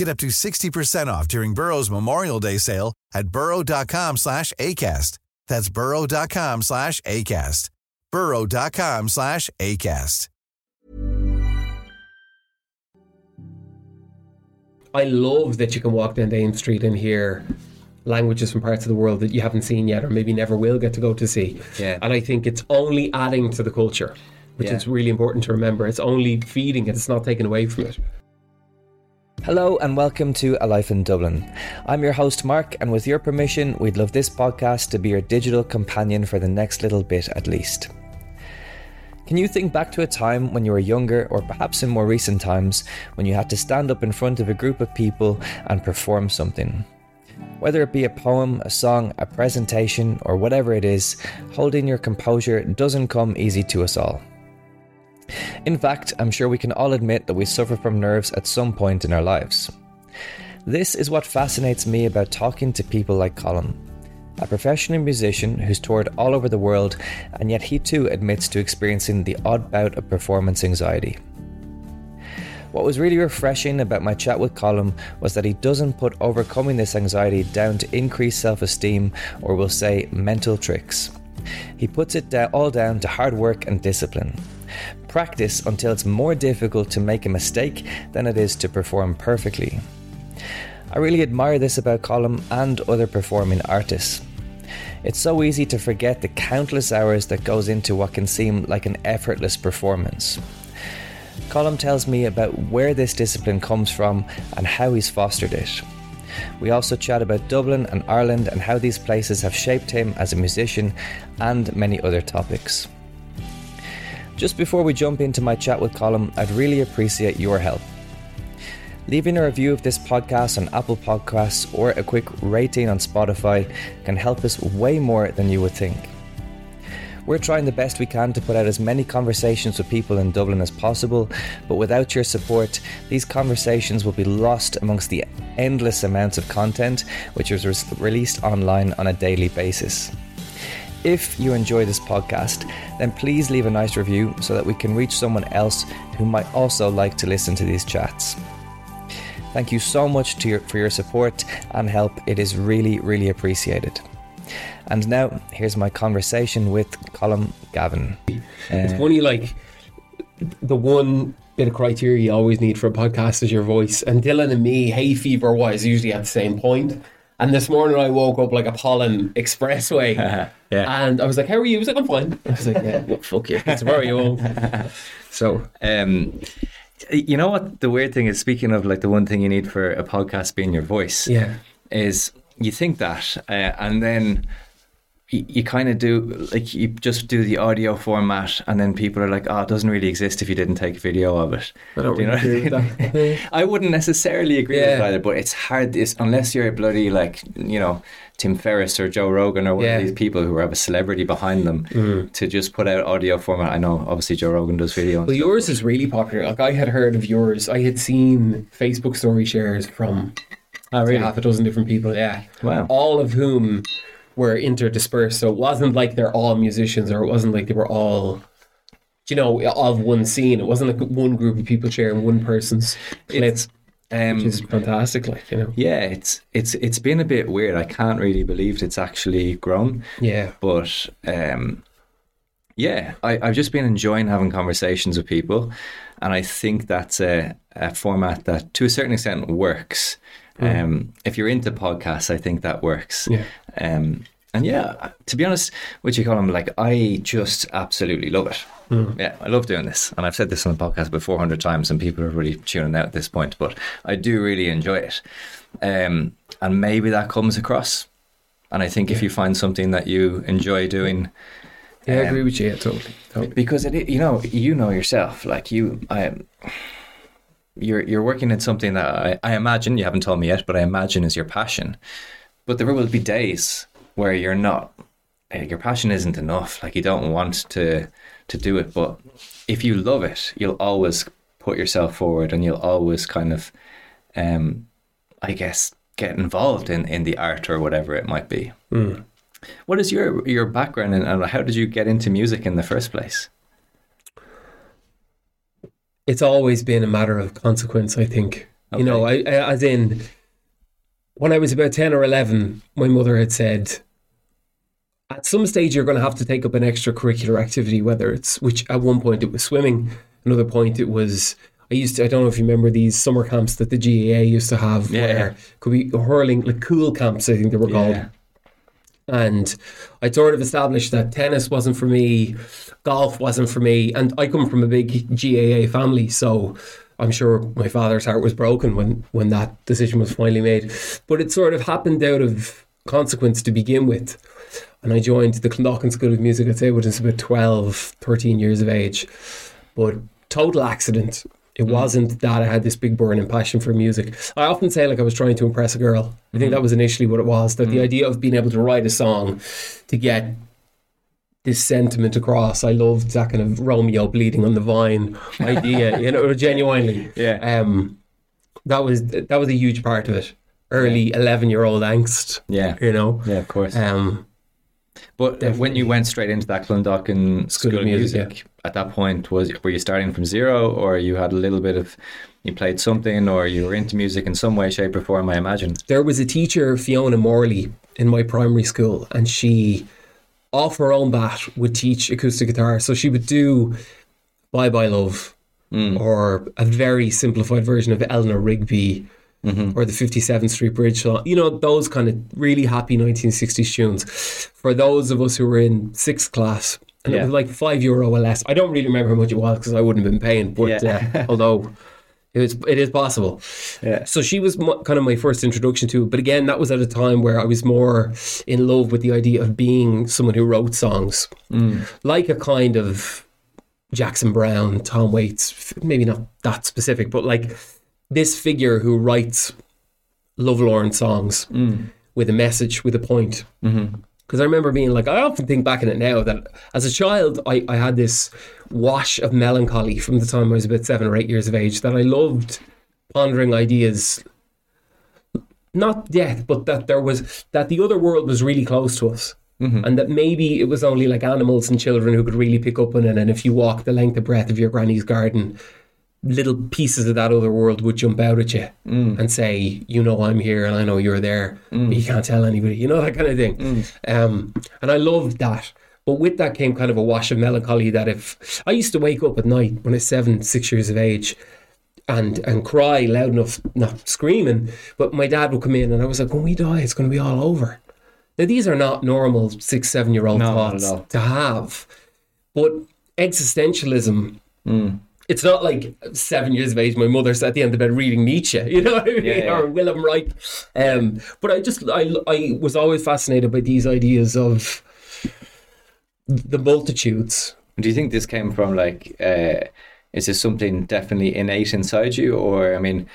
Get up to 60% off during Burrow's Memorial Day sale at burrow.com slash ACAST. That's burrow.com slash ACAST. burrow.com slash ACAST. I love that you can walk down Dame Street and hear languages from parts of the world that you haven't seen yet or maybe never will get to go to see. Yeah. And I think it's only adding to the culture, which Yeah. is really important to remember. It's only feeding it, it's not taking away from it. Hello and welcome to A Life in Dublin. I'm your host Mark, and with your permission, we'd love this podcast to be your digital companion for the next little bit at least. Can you think back to a time when you were younger, or perhaps in more recent times, when you had to stand up in front of a group of people and perform something? Whether it be a poem, a song, a presentation, or whatever it is, holding your composure doesn't come easy to us all. In fact, I'm sure we can all admit that we suffer from nerves at some point in our lives. This is what fascinates me about talking to people like Colm, a professional musician who's toured all over the world, and yet he too admits to experiencing the odd bout of performance anxiety. What was really refreshing about my chat with Colm was that he doesn't put overcoming this anxiety down to increased self esteem or, we'll say, mental tricks. He puts it all down to hard work and discipline. Practice until it's more difficult to make a mistake than it is to perform perfectly. I really admire this about Colm and other performing artists. It's so easy to forget the countless hours that goes into what can seem like an effortless performance. Colm tells me about where this discipline comes from and how he's fostered it. We also chat about Dublin and Ireland and how these places have shaped him as a musician and many other topics. Just before we jump into my chat with Colm, I'd really appreciate your help. Leaving a review of this podcast on Apple Podcasts or a quick rating on Spotify can help us way more than you would think. We're trying the best we can to put out as many conversations with people in Dublin as possible, but without your support, these conversations will be lost amongst the endless amounts of content which is re- released online on a daily basis. If you enjoy this podcast, then please leave a nice review so that we can reach someone else who might also like to listen to these chats. Thank you so much to your, for your support and help. It is really, really appreciated. And now, here's my conversation with Colm Gavin. It's Uh, funny, like the one bit of criteria you always need for a podcast is your voice. And Dylan and me, hay fever wise, usually at the same point. And this morning I woke up like a pollen expressway. Yeah. And I was like, How are you? He was like, I'm fine. I was like, Yeah, well, fuck you. It's very old. So Um, you know what the weird thing is? Speaking of like the one thing you need for a podcast being your voice, Yeah. is you think that, uh, and then you, you kind of do like you just do the audio format, and then people are like, "Oh, it doesn't really exist if you didn't take a video of it." I don't Do you know I with that. Wouldn't necessarily agree with Yeah. either, but it's hard. It's, unless you're a bloody like you know Tim Ferriss or Joe Rogan or one Yeah. of these people who have a celebrity behind them Mm. to just put out audio format. I know, obviously, Joe Rogan does video. Well, yours is really popular. Like I had heard of yours. I had seen Facebook story shares from Oh, really? half a dozen different people. Yeah, Wow. all of whom were interdispersed. So it wasn't like they're all musicians, or it wasn't like they were all you know, of one scene. It wasn't like one group of people sharing one person's It's, um, which is fantastic. Like you know, yeah, it's it's it's been a bit weird. I can't really believe it's actually grown. yeah, But um, yeah, I, I've just been enjoying having conversations with people, and I think that's a, a format that, to a certain extent, works. Um, if you're into podcasts, I think that works. Yeah. Um, and yeah, to be honest, what you call them, like I just absolutely love it. Yeah, I love doing this, and I've said this on the podcast about 400 times, and people are really tuning out at this point. But I do really enjoy it, um, and maybe that comes across. And I think if you find something that you enjoy doing, yeah, I Um, agree with you. Yeah, totally, totally. because it, you know, you know yourself, like you, I, you're you're working in something that I, I imagine you haven't told me yet, but I imagine is your passion. But there will be days where you're not, eh, your passion isn't enough. Like you don't want to to do it, but if you love it, you'll always put yourself forward, and you'll always kind of, um, I guess, get involved in in the art or whatever it might be. What is your your background and, and how did you get into music in the first place? It's always been a matter of consequence. I think you know, I, I as in when I was about ten or eleven, my mother had said, at some stage you're going to have to take up an extracurricular activity, whether it's which at one point it was swimming, another point it was. I used to. I don't know if you remember these summer camps that the GAA used to have, Yeah. where could be hurling like Cúl Camps. I think they were called. And I sort of established that tennis wasn't for me, golf wasn't for me, and I come from a big GAA family, so I'm sure my father's heart was broken when when that decision was finally made. But it sort of happened out of consequence to begin with. And I joined the Clondalkin School of Music, I'd say, when I was about 12, 13 years of age. But total accident. It wasn't that I had this big burning passion for music. I often say like I was trying to impress a girl. I think that was initially what it was. That the idea of being able to write a song to get this sentiment across. I loved that kind of Romeo bleeding on the vine idea, you know, genuinely. Yeah. Um, that was that was a huge part of it. Early eleven year old angst, Yeah. you know. Yeah, of course. Um, but when you went straight into that Clondalkin School, of Music, at that point, was were you starting from zero, or you had a little bit of, you played something, or you were into music in some way, shape, or form? I imagine. there was a teacher, Fiona Morley, in my primary school, and she, off her own bat, would teach acoustic guitar. So she would do Bye Bye Love hmm. or a very simplified version of Eleanor Rigby or the 57th Street Bridge song. You know, those kind of really happy 1960s tunes. For those of us who were in sixth class, and it was like five euro or less. I don't really remember how much it was because I wouldn't have been paying, but Yeah. uh, although it was, it is possible. Yeah. So she was kind of my first introduction to it. But again, that was at a time where I was more in love with the idea of being someone who wrote songs, like a kind of Jackson Browne, Tom Waits, maybe not that specific, but like this figure who writes lovelorn songs mm. with a message, with a point. Mm-hmm. Because I remember being like, I often think back in it now that as a child, I, I had this wash of melancholy from the time I was about seven or eight years of age that I loved pondering ideas. Not death, but that there was that the other world was really close to us, mm-hmm. and that maybe it was only like animals and children who could really pick up on it. And if you walk the length and breadth of your granny's garden, little pieces of that other world would jump out at you and say, "You know, I'm here, and I know you're there, but you can't tell anybody." You know that kind of thing. Um, and I loved that. But with that came kind of a wash of melancholy that if I used to wake up at night when I was seven, six years of age, and and cry loud enough, not screaming, but my dad would come in and I was like, when we die, it's going to be all over. Now these are not normal six, seven year old No, thoughts to have, but existentialism. It's not like seven years of age. My mother's at the end of bed reading Nietzsche, you know, what I mean? Yeah, yeah. or Wilhelm Reich. Um, but I just, I, I was always fascinated by these ideas of the multitudes. Do you think this came from like, uh, is this something definitely innate inside you, or I mean,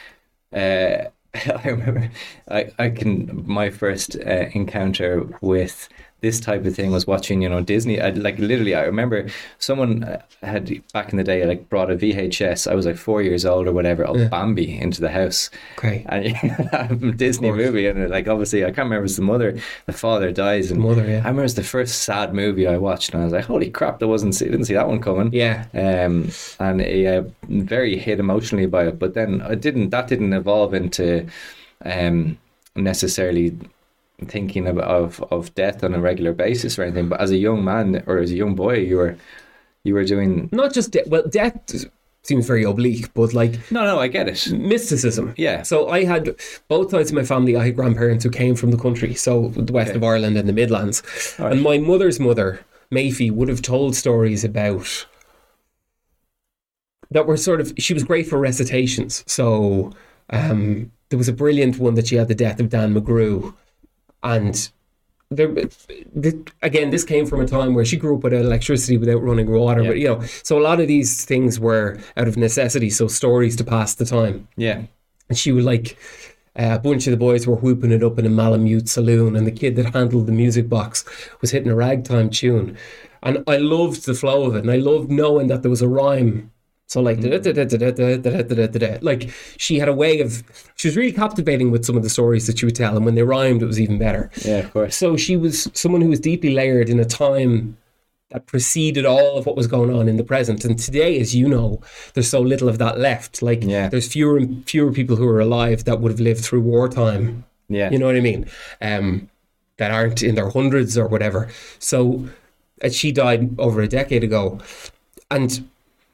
uh, I remember I, I can my first uh, encounter with this type of thing was watching, you know, Disney. I, like literally, I remember someone uh, had back in the day like brought a VHS. I was like four years old or whatever of Bambi into the house. Okay. And Disney movie, and like obviously, I can't remember. It's the mother, the father dies, and mother, yeah. I remember it's the first sad movie I watched, and I was like, "Holy crap!" That wasn't see, didn't see that one coming. Yeah. Um, and uh, very hit emotionally by it, but then I didn't. That didn't evolve into, um, necessarily thinking of, of of death on a regular basis or anything. But as a young man or as a young boy, you were you were doing. Not just de- well, death seems very oblique, but like No, no, I get it. mysticism. Yeah. So I had both sides of my family. I had grandparents who came from the country, so the west of Ireland and the Midlands. And my mother's mother, Mayfie, would have told stories about that were sort of. She was great for recitations. So um, there was a brilliant one that she had the death of Dan McGrew, and there, the, again, this came from a time where she grew up without electricity, without running water. But you know, so a lot of these things were out of necessity. So stories to pass the time Yeah, and she would like uh, a bunch of the boys were whooping it up in a Malamute saloon, and the kid that handled the music box was hitting a ragtime tune, and I loved the flow of it, and I loved knowing that there was a rhyme. So like like she had a way of she was really captivating with some of the stories that she would tell, and when they rhymed, it was even better. Yeah, of course. So she was someone who was deeply layered in a time that preceded all of what was going on in the present. And today, as you know, there's so little of that left. Like yeah. there's fewer and fewer people who are alive that would have lived through wartime. Yeah, you know what I mean. Um, that aren't in their hundreds or whatever. So, she died over a decade ago, and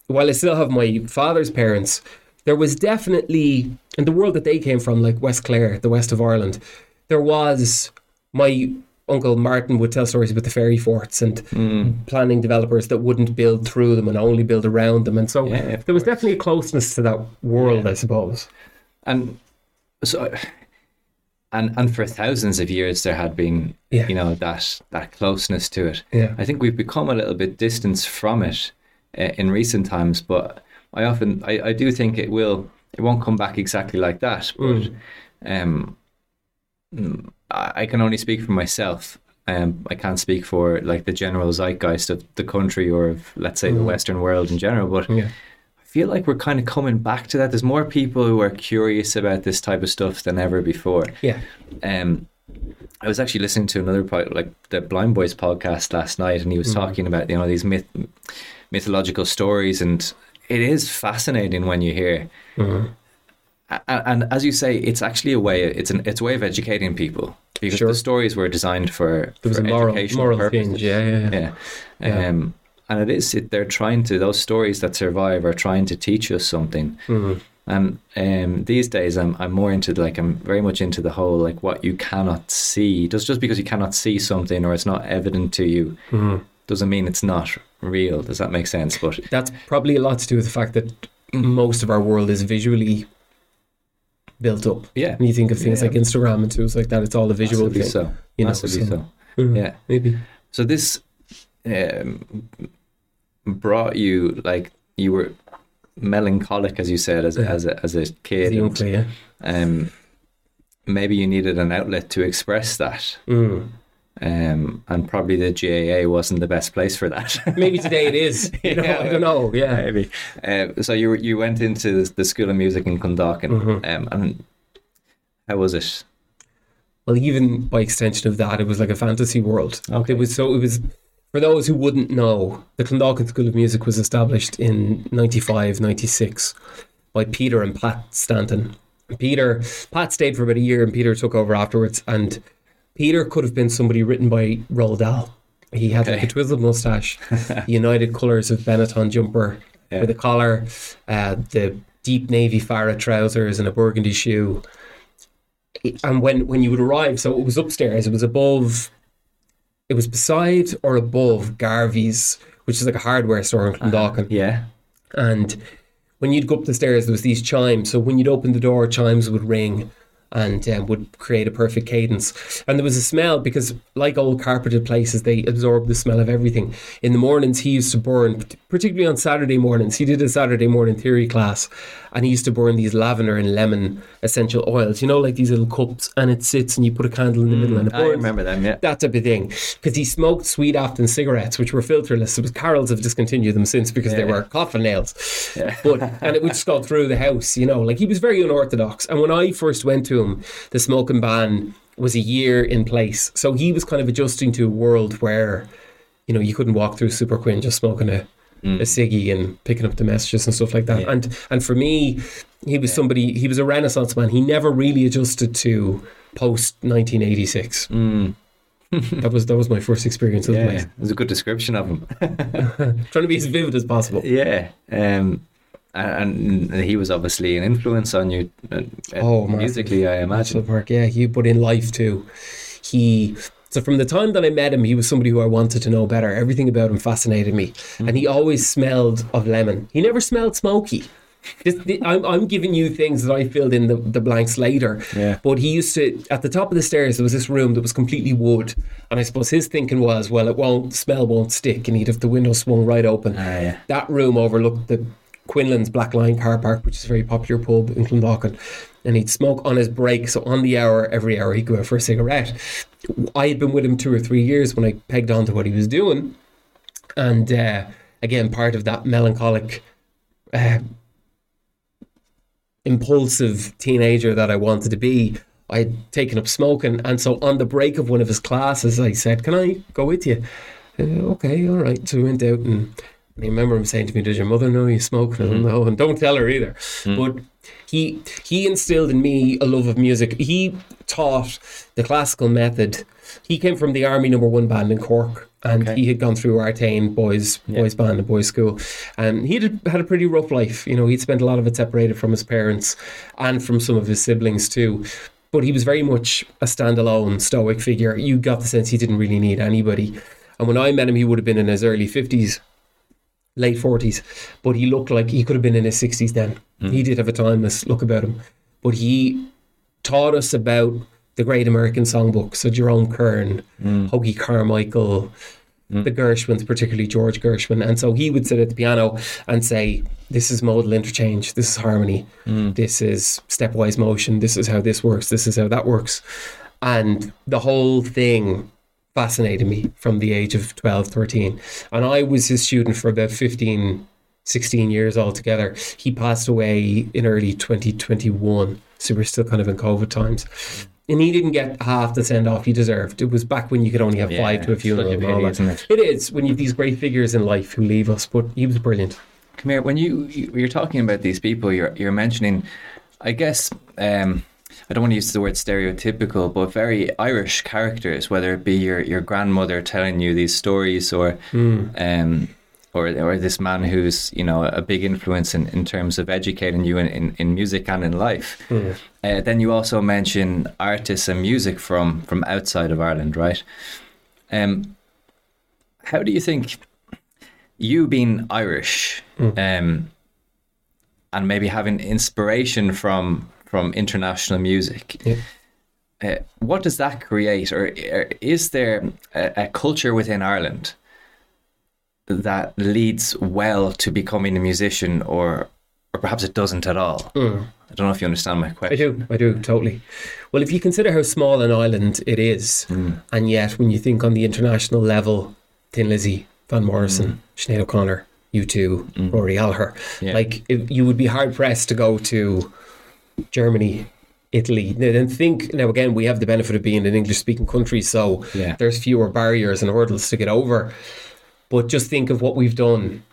while I still have my father's parents, there was definitely, in the world that they came from, like West Clare, the west of Ireland, there was my uncle Martin would tell stories about the fairy forts and mm. planning developers that wouldn't build through them and only build around them. And so Yeah, there was definitely a closeness to that world, I suppose. and so and and for thousands of years there had been Yeah. you know that that closeness to it Yeah. i think we've become a little bit distanced from it in recent times but i often I, I do think it will it won't come back exactly like that but um mm, I, I can only speak for myself um, I can't speak for like the general zeitgeist of the country or of let's say the Western world in general, but Yeah. I feel like we're kind of coming back to that. There's more people who are curious about this type of stuff than ever before. Yeah. Um, I was actually listening to another pod, like the Blindboy's podcast last night, and he was talking about you know these myth, mythological stories, and it is fascinating when you hear. A- And, as you say, it's actually a way. It's an it's a way of educating people because Sure. the stories were designed for There was for a moral, moral purposes. yeah, yeah. Yeah. Yeah. Um, and it is, it, they're trying to, those stories that survive are trying to teach us something. Mm-hmm. And um, these days, I'm, I'm more into like, I'm very much into the whole, like what you cannot see. Just, just because you cannot see something or it's not evident to you Mm-hmm. doesn't mean it's not real. Does that make sense? But That's probably a lot to do with the fact that most of our world is visually built up. yeah, When you think of things Yeah. like Instagram and tools like that, it's all a visual massively thing. so. you know, massively so- so. Mm, Yeah. maybe. So this um, brought you, like, you were melancholic, as you said, as, as, a, as a kid. As and- yeah. um, maybe you needed an outlet to express that. Mm. Um, and probably the GAA wasn't the best place for that. Maybe today it is. You know, Yeah. I don't know. Yeah. maybe. Uh, so you you went into the School of Music in Clondalkin, Mm-hmm. um, and how was it? Well, even by extension of that, it was like a fantasy world. Okay. It was so. It was for those who wouldn't know. The Clondalkin School of Music was established in 95, 96 by Peter and Pat Stanton. Peter, Pat stayed for about a year, and Peter took over afterwards. And Peter could have been somebody written by Roald Dahl. He had like a twizzled mustache, the United colours of Benetton jumper Yeah. with a collar, uh, the deep navy Farah trousers, and a burgundy shoe and when when you would arrive, so it was upstairs. It was above. It was beside or above Garvey's, which is like a hardware store in Clondalkin. Yeah, And when you'd go up the stairs, there was these chimes. So when you'd open the door, chimes would ring, and um, would create a perfect cadence. And there was a smell because, like old carpeted places, they absorb the smell of everything. In the mornings, he used to burn, particularly on Saturday mornings. He did a Saturday morning theory class, and he used to burn these lavender and lemon essential oils. You know, like these little cups, and it sits, and you put a candle in the middle, and it Mm, I remember them, yeah. That type of thing. Because he smoked sweet Afton cigarettes, which were filterless. It was Carroll's have discontinued them since because they were coffin nails. But and it would just go through the house, you know. Like he was very unorthodox. And when I first went to the smoking ban was a year in place. So he was kind of adjusting to a world where, you know, you couldn't walk through Superquinn just smoking a a ciggy and picking up the messages and stuff like that. Yeah. And and for me, he was somebody he was a renaissance man. He never really adjusted to post nineteen eighty six. that was that was my first experience of Yeah, it was a good description of him. Trying to be as vivid as possible. yeah, um, and, and he was obviously an influence on you uh, Oh, massive. musically, I imagine. Yeah. He put in life too. He so from the time that I met him, he was somebody who I wanted to know better. Everything about him fascinated me, Hmm. and he always smelled of lemon. He never smelled smoky. This, the, I'm, I'm giving you things that I filled in the, the blanks later. Yeah. But he used to, at the top of the stairs, there was this room that was completely wood. And I suppose his thinking was, well, it won't, smell won't stick. And he'd have the window swung right open. Ah, yeah. That room overlooked the Quinlan's Black Lion car park, which is a very popular pub in Clondalkin. And he'd smoke on his break. So on the hour, every hour, he'd go out for a cigarette. I had been with him two or three years when I pegged on to what he was doing. And uh, again, part of that melancholic, uh, impulsive teenager that I wanted to be, I had taken up smoking. And so on the break of one of his classes, I said, Can I go with you? Uh, okay, all right. So we went out and I remember him saying to me, Does your mother know you smoke? I Mm-hmm. No, and don't tell her either. But he he instilled in me a love of music. He taught the classical method. He came from the Army Number One band in Cork, and Okay. he had gone through Artane boys boys band and boys school. And he had had a pretty rough life. You know, he'd spent a lot of it separated from his parents and from some of his siblings too. But he was very much a standalone stoic figure. You got the sense he didn't really need anybody. And when I met him, he would have been in his early fifties late hmm. 40s, but he looked like he could have been in his 60s then. Hmm. He did have a timeless look about him. But he taught us about the great American songbook. So Jerome Kern, hmm. Hoagy Carmichael, the Gershwins, particularly George Gershwin. And so he would sit at the piano and say, This is modal interchange, this is harmony, this is stepwise motion, this is how this works, this is how that works. And the whole thing fascinated me from the age of 12, 13. And I was his student for about 15, 16 years altogether. He passed away in early 2021. So we're still kind of in COVID times. And he didn't get half the send off he deserved. It was back when you could only have Yeah, five to a funeral. a and all pity, that. isn't it? It is when you have these great figures in life who leave us, but he was brilliant. Come here. When you, you you're talking about these people, you're you're mentioning, I guess. Um, I don't want to use the word stereotypical, but very Irish characters. Whether it be your, your grandmother telling you these stories, or um, or or this man who's you know a big influence in, in terms of educating you in, in, in music and in life. Uh, then you also mention artists and music from from outside of Ireland, right? Um, how do you think you being Irish, um, and maybe having inspiration from from international music, Yeah. uh, what does that create, or, or is there a, a culture within Ireland that leads well to becoming a musician, or or perhaps it doesn't at all? Mm. I don't know if you understand my question. I do, I do, totally. Well, if you consider how small an island it is, mm. and yet when you think on the international level, Thin Lizzy, Van Morrison, mm. Sinead O'Connor, U2, Rory Gallagher, Yeah. like if you would be hard pressed to go to Germany, Italy. Now, Then think now again, we have the benefit of being an English speaking country, so Yeah. there's fewer barriers and hurdles to get over. But just think of what we've done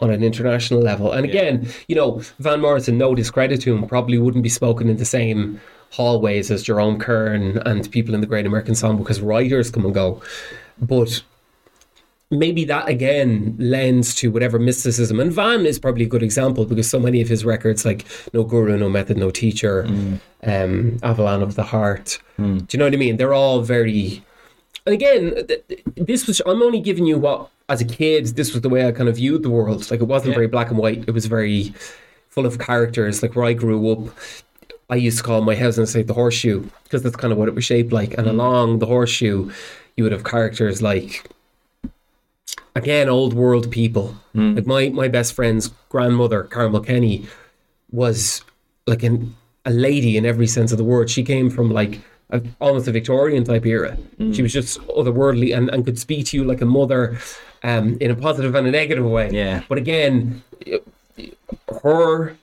on an international level. And again, you know, Van Morrison, no discredit to him, probably wouldn't be spoken in the same hallways as Jerome Kern and people in the Great American Songbook because writers come and go. But maybe that again lends to whatever mysticism. And Van is probably a good example because so many of his records, like No Guru, No Method, No Teacher, um, Avalon of the Heart, do you know what I mean? They're all very. And again, th- th- this was. I'm only giving you what, as a kid, this was the way I kind of viewed the world. Like it wasn't very black and white. It was very full of characters. Like where I grew up, I used to call my house and say the horseshoe because that's kind of what it was shaped like. And along the horseshoe, you would have characters like again old world people. Like my my best friend's grandmother, Carmel Kenny, was like an, a lady in every sense of the word. She came from like a, almost a Victorian type era. She was just otherworldly and, and could speak to you like a mother um, in a positive and a negative way. Yeah. But again, her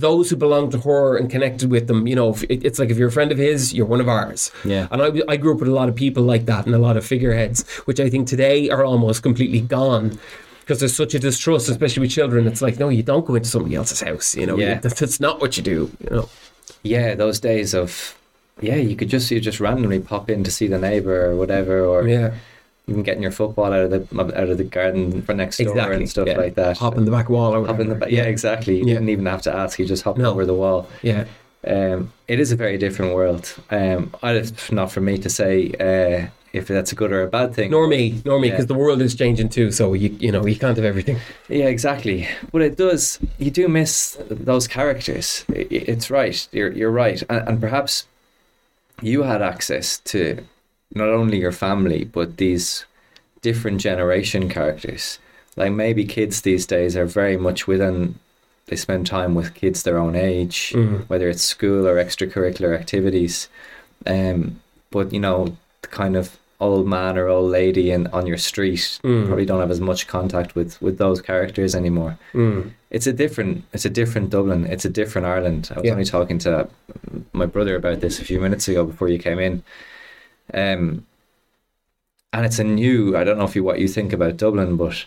those who belonged to her and connected with them, you know, it- it's like if you're a friend of his, you're one of ours. Yeah. And I, I grew up with a lot of people like that and a lot of figureheads, which I think today are almost completely gone because there's such a distrust, especially with children. It's like, no, you don't go into somebody else's house, you know, Yeah. that's, that's not what you do, you know. Yeah, those days of yeah, you could just you just randomly pop in to see the neighbor or whatever, or Yeah, even getting your football out of the out of the garden for next door exactly. and stuff yeah. like that. Hop in the back wall or Hop in the whatever. ba- yeah, exactly. You Yeah. didn't even have to ask; you just hopped No. over the wall. Yeah, Um, it is a very different world. Um, it's not for me to say uh, if that's a good or a bad thing. nor me, nor me, Yeah. because the world is changing too. So you, you know, you can't have everything. Yeah, exactly. But it does. You do miss those characters. It's right. You're you're right, and, and perhaps you had access to not only your family but these different generation characters. Like maybe kids these days are very much within. They spend time with kids their own age, whether it's school or extracurricular activities. Um, but you know, the kind of old man or old lady in on your street probably don't have as much contact with with those characters anymore. Mm. It's a different it's a different Dublin. It's a different Ireland. I was Yeah. only talking to my brother about this a few minutes ago before you came in. Um and it's a new I don't know if you what you think about Dublin, but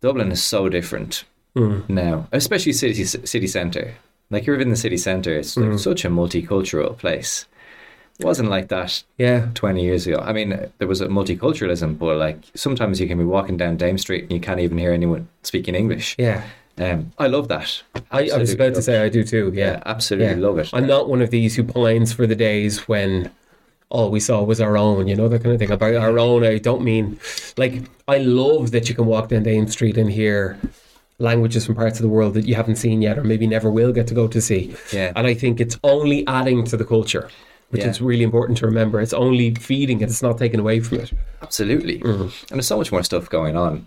Dublin is so different Mm. now, especially city city centre. Like you're in the city centre, it's like such a multicultural place. It wasn't like that Yeah, 20 years ago. I mean, there was a multiculturalism, but like sometimes you can be walking down Dame Street and you can't even hear anyone speaking English. yeah. Um, I love that. I, I was about to say. I do too. yeah, Yeah, absolutely Yeah. love it. I'm not one of these who pines for the days when all we saw was our own, you know, that kind of thing. About our own, I don't mean like I love that you can walk down Dame Street and hear languages from parts of the world that you haven't seen yet or maybe never will get to go to see. Yeah. And I think it's only adding to the culture, which Yeah. is really important to remember. It's only feeding it, it's not taking away from it. Absolutely. Mm-hmm. And there's so much more stuff going on.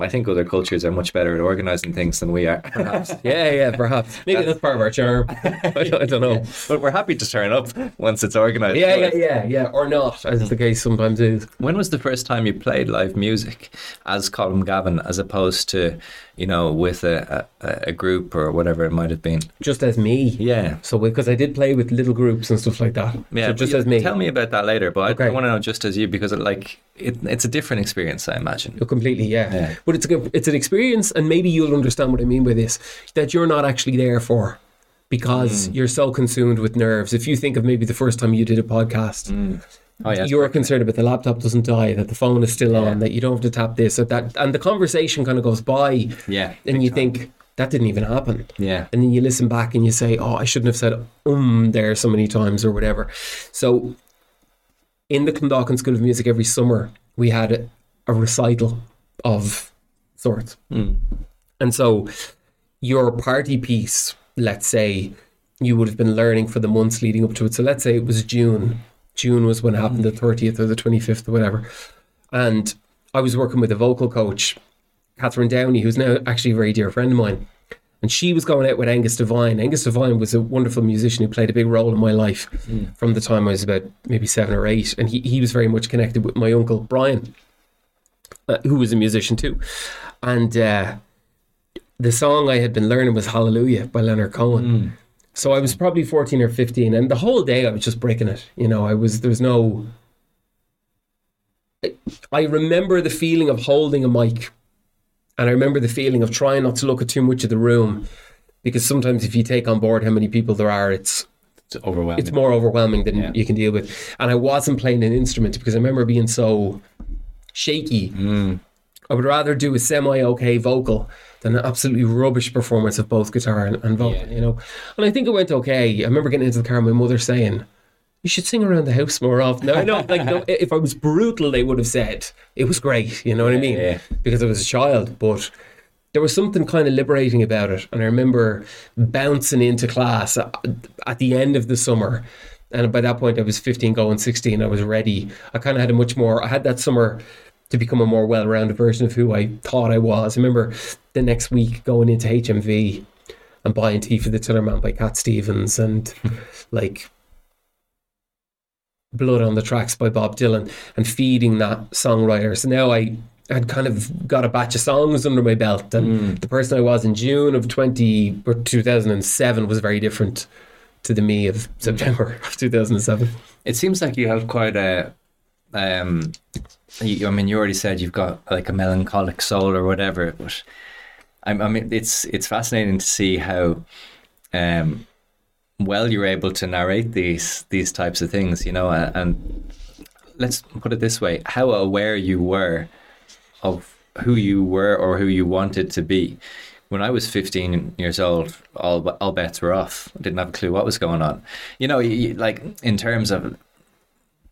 I think other cultures are much better at organizing things than we are. Perhaps. yeah, yeah, perhaps. Maybe that's part of our charm. I, don't, I don't know. but we're happy to turn up once it's organized. Yeah, yeah, yeah, yeah. Or not, as the case sometimes is. When was the first time you played live music as Colm Gavin, as opposed to, you know, with a, a, a group or whatever it might have been? Just as me. Yeah. So because I did play with little groups and stuff like that. Yeah, so just you- as me. Tell me about that later, but I, I want to know just as you because it, like it, it's a different experience, I imagine. Oh, completely, yeah. Yeah. But it's a, it's an experience, and maybe you'll understand what I mean by this that you're not actually there for because Mm. you're so consumed with nerves. If you think of maybe the first time you did a podcast, Oh yeah, you're concerned about the laptop doesn't die, that the phone is still on, that you don't have to tap this or that, and the conversation kind of goes by, yeah, and you think that didn't even happen. yeah, and then you listen back and you say, "Oh, I shouldn't have said um there so many times or whatever." So, in the Clondalkin School of Music, every summer we had a, a recital of sorts, and so your party piece, let's say, you would have been learning for the months leading up to it. So let's say it was June. June was when it happened, the thirtieth or the twenty fifth or whatever, and I was working with a vocal coach, Catherine Downey, who's now actually a very dear friend of mine. And she was going out with Angus Devine. Angus Devine was a wonderful musician who played a big role in my life hmm. from the time I was about maybe seven or eight. And he, he was very much connected with my uncle, Brian, uh, who was a musician too. And uh, the song I had been learning was Hallelujah by Leonard Cohen. So I was probably 14 or 15. And the whole day I was just breaking it. You know, I was, there was no. I remember the feeling of holding a mic and I remember the feeling of trying not to look at too much of the room because sometimes if you take on board how many people there are, it's it's overwhelming. it's more overwhelming than Yeah. you can deal with. And I wasn't playing an instrument because I remember being so shaky. Mm. I would rather do a semi okay vocal than an absolutely rubbish performance of both guitar and, and vocal, you know. And I think it went okay. I remember getting into the car and my mother saying, you should sing around the house more often. Now, I know, like, no, if I was brutal, they would have said it was great. You know what I mean? yeah. Because I was a child. But there was something kind of liberating about it. And I remember bouncing into class at, at the end of the summer. And by that point, I was 15 going 16. I was ready. I kind of had a much more, I had that summer to become a more well rounded version of who I thought I was. I remember the next week going into HMV and buying Tea for the Tillerman by Cat Stevens and like Blood on the Tracks by Bob Dylan and feeding that songwriter. So now I had kind of got a batch of songs under my belt and hmm. the person I was in June of 20 or 2007 was very different to the me of September of 2007. It seems like you have quite a. Um, you, I mean, you already said you've got like a melancholic soul or whatever, but I, I mean, it's it's fascinating to see how um, well you're able to narrate these these types of things. You know, and, and let's put it this way: how aware you were of who you were or who you wanted to be. When I was 15 years old, all all bets were off. I didn't have a clue what was going on. You know, you- like in terms of,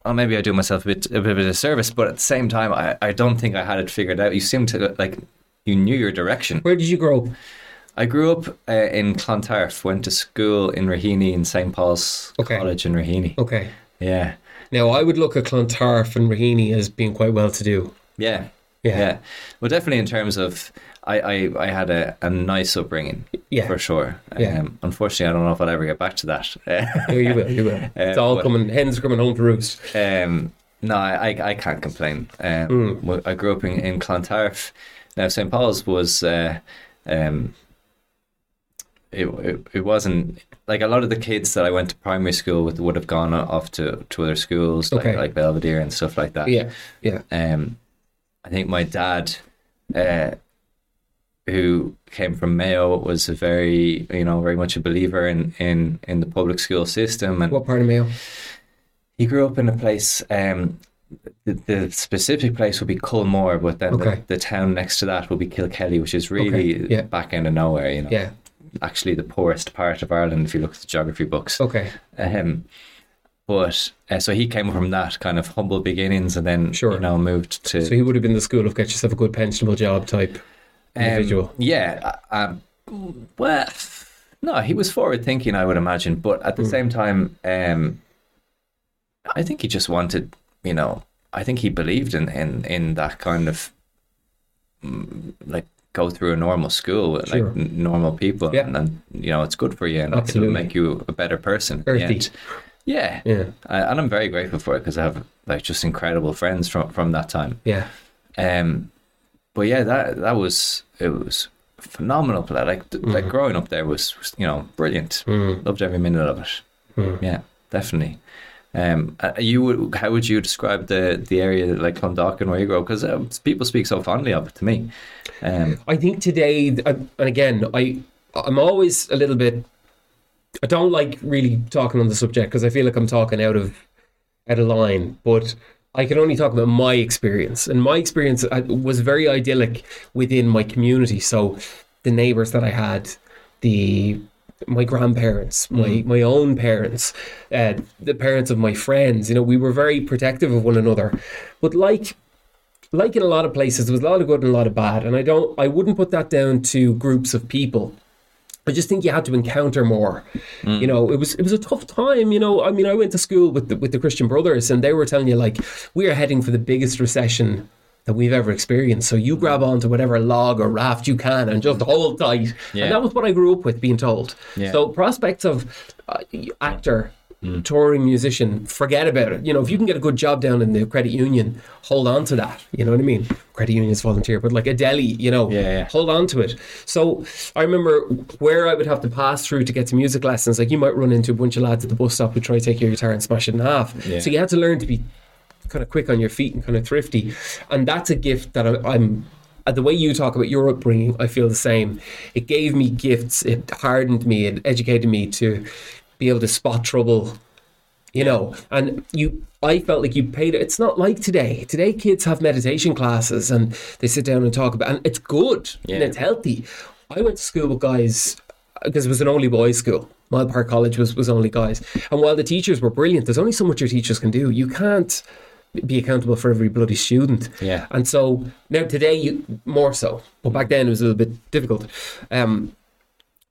well, maybe I do myself a bit a bit of a disservice, but at the same time, I, I don't think I had it figured out. You seem to like you knew your direction. Where did you grow up? I grew up uh, in Clontarf, went to school in Raheny in St Paul's Okay. College in Raheny. Okay. Yeah, Now, I would look at Clontarf and Raheny as being quite well to do. yeah, Yeah. yeah. Well, definitely in terms of, I, I, I had a, a nice upbringing, Yeah. for sure. Yeah. Um, unfortunately, I don't know if I'll ever get back to that. You will, you will. It's all but- coming, hens are coming home to roost. Um, no, I, I, can't complain. Um, Mm. I grew up in, in Clontarf. Now, St. Paul's was, uh, um, it, it, it wasn't like a lot of the kids that I went to primary school with would have gone off to, to other schools like, Okay. like Belvedere and stuff like that. Yeah, yeah. Um, I think my dad, uh, who came from Mayo, was a very, you know, very much a believer in, in, in the public school system. And What part of Mayo? he grew up in a place. Um, the, the specific place would be Culmore, but then Okay. the, the town next to that would be Kilkelly, which is really Okay, yeah. back end of nowhere. You know, Yeah. actually the poorest part of Ireland if you look at the geography books. Okay. Um, but uh, so he came from that kind of humble beginnings, and then Sure. you know moved to So he would have been the school of get yourself a good pensionable job type Um, individual. yeah. Um, well, no, he was forward thinking, I would imagine, but at the same time, um, I think he just wanted, you know, I think he believed in in in that kind of mm, like go through a normal school with Sure. like n- normal people, Yeah. and, and you know it's good for you and Absolutely. it'll make you a better person. Earthy. Yeah, Yeah. I, and I'm very grateful for it because I have like just incredible friends from from that time. Yeah. Um, but yeah, that that was it was phenomenal. Like like, like growing up there was, was, you know brilliant. Mm. Loved every minute of it. Mm. Yeah, definitely. Um, uh, you would how would you describe the the area like Clondalkin where you grow? Because uh, people speak so fondly of it to me. Um, I think today, and again, I I'm always a little bit. I don't like really talking on the subject because I feel like I'm talking out of out of line. But I can only talk about my experience, and my experience uh, was very idyllic within my community. So the neighbours that I had, the my grandparents, my my own parents, uh, the parents of my friends. You know, we were very protective of one another. But like like in a lot of places, there was a lot of good and a lot of bad, and I don't, I wouldn't put that down to groups of people. I just think you had to encounter more. You know, it was it was a tough time. You know, I mean, I went to school with the, with the Christian Brothers, and they were telling you like we are heading for the biggest recession that we've ever experienced. So you grab onto whatever log or raft you can and just hold tight. Yeah. And that was what I grew up with, being told. Yeah. So prospects of uh, actor, touring musician, forget about it. You know, if you can get a good job down in the credit union, hold on to that. You know what I mean? Credit unions volunteer, but like a deli, you know, Yeah, yeah. hold on to it. So I remember where I would have to pass through to get to music lessons. Like you might run into a bunch of lads at the bus stop who try to take your guitar and smash it in half. Yeah. So you had to learn to be kind of quick on your feet and kind of thrifty. And that's a gift that I, I'm. uh, The way you talk about your upbringing, I feel the same. It gave me gifts. It hardened me. It educated me to be able to spot trouble you know and you i felt like you paid it's not like today today kids have meditation classes and they sit down and talk about and it's good and Yeah. it's healthy i went to school with guys because it was an only boys school Moyle Park College was, was only guys and while the teachers were brilliant there's only so much your teachers can do you can't be accountable for every bloody student. Yeah. And so now today, you, more so, but back then it was a little bit difficult. Um,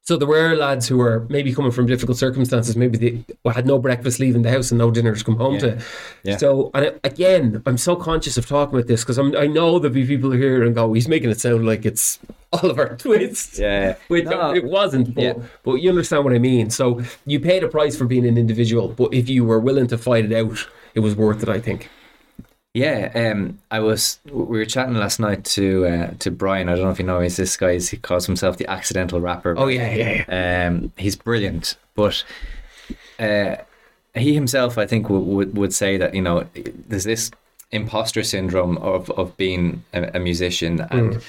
so there were lads who were maybe coming from difficult circumstances. Maybe they had no breakfast leaving the house and no dinner to come home to. Yeah. So and I- again, I'm so conscious of talking about this because I know there'll be people here and go, "He's making it sound like it's Oliver Twist." Yeah. Which No. it wasn't, but, Yeah. but you understand what I mean. So you paid a price for being an individual, but if you were willing to fight it out, it was worth it. I think. Yeah, um, I was. We were chatting last night to uh, to Brian. I don't know if you know, he's this guy. He calls himself the accidental rapper. Oh yeah, yeah, yeah. Um, he's brilliant, but uh, he himself, I think, would, would would say that you know there's this imposter syndrome of of being a, a musician, and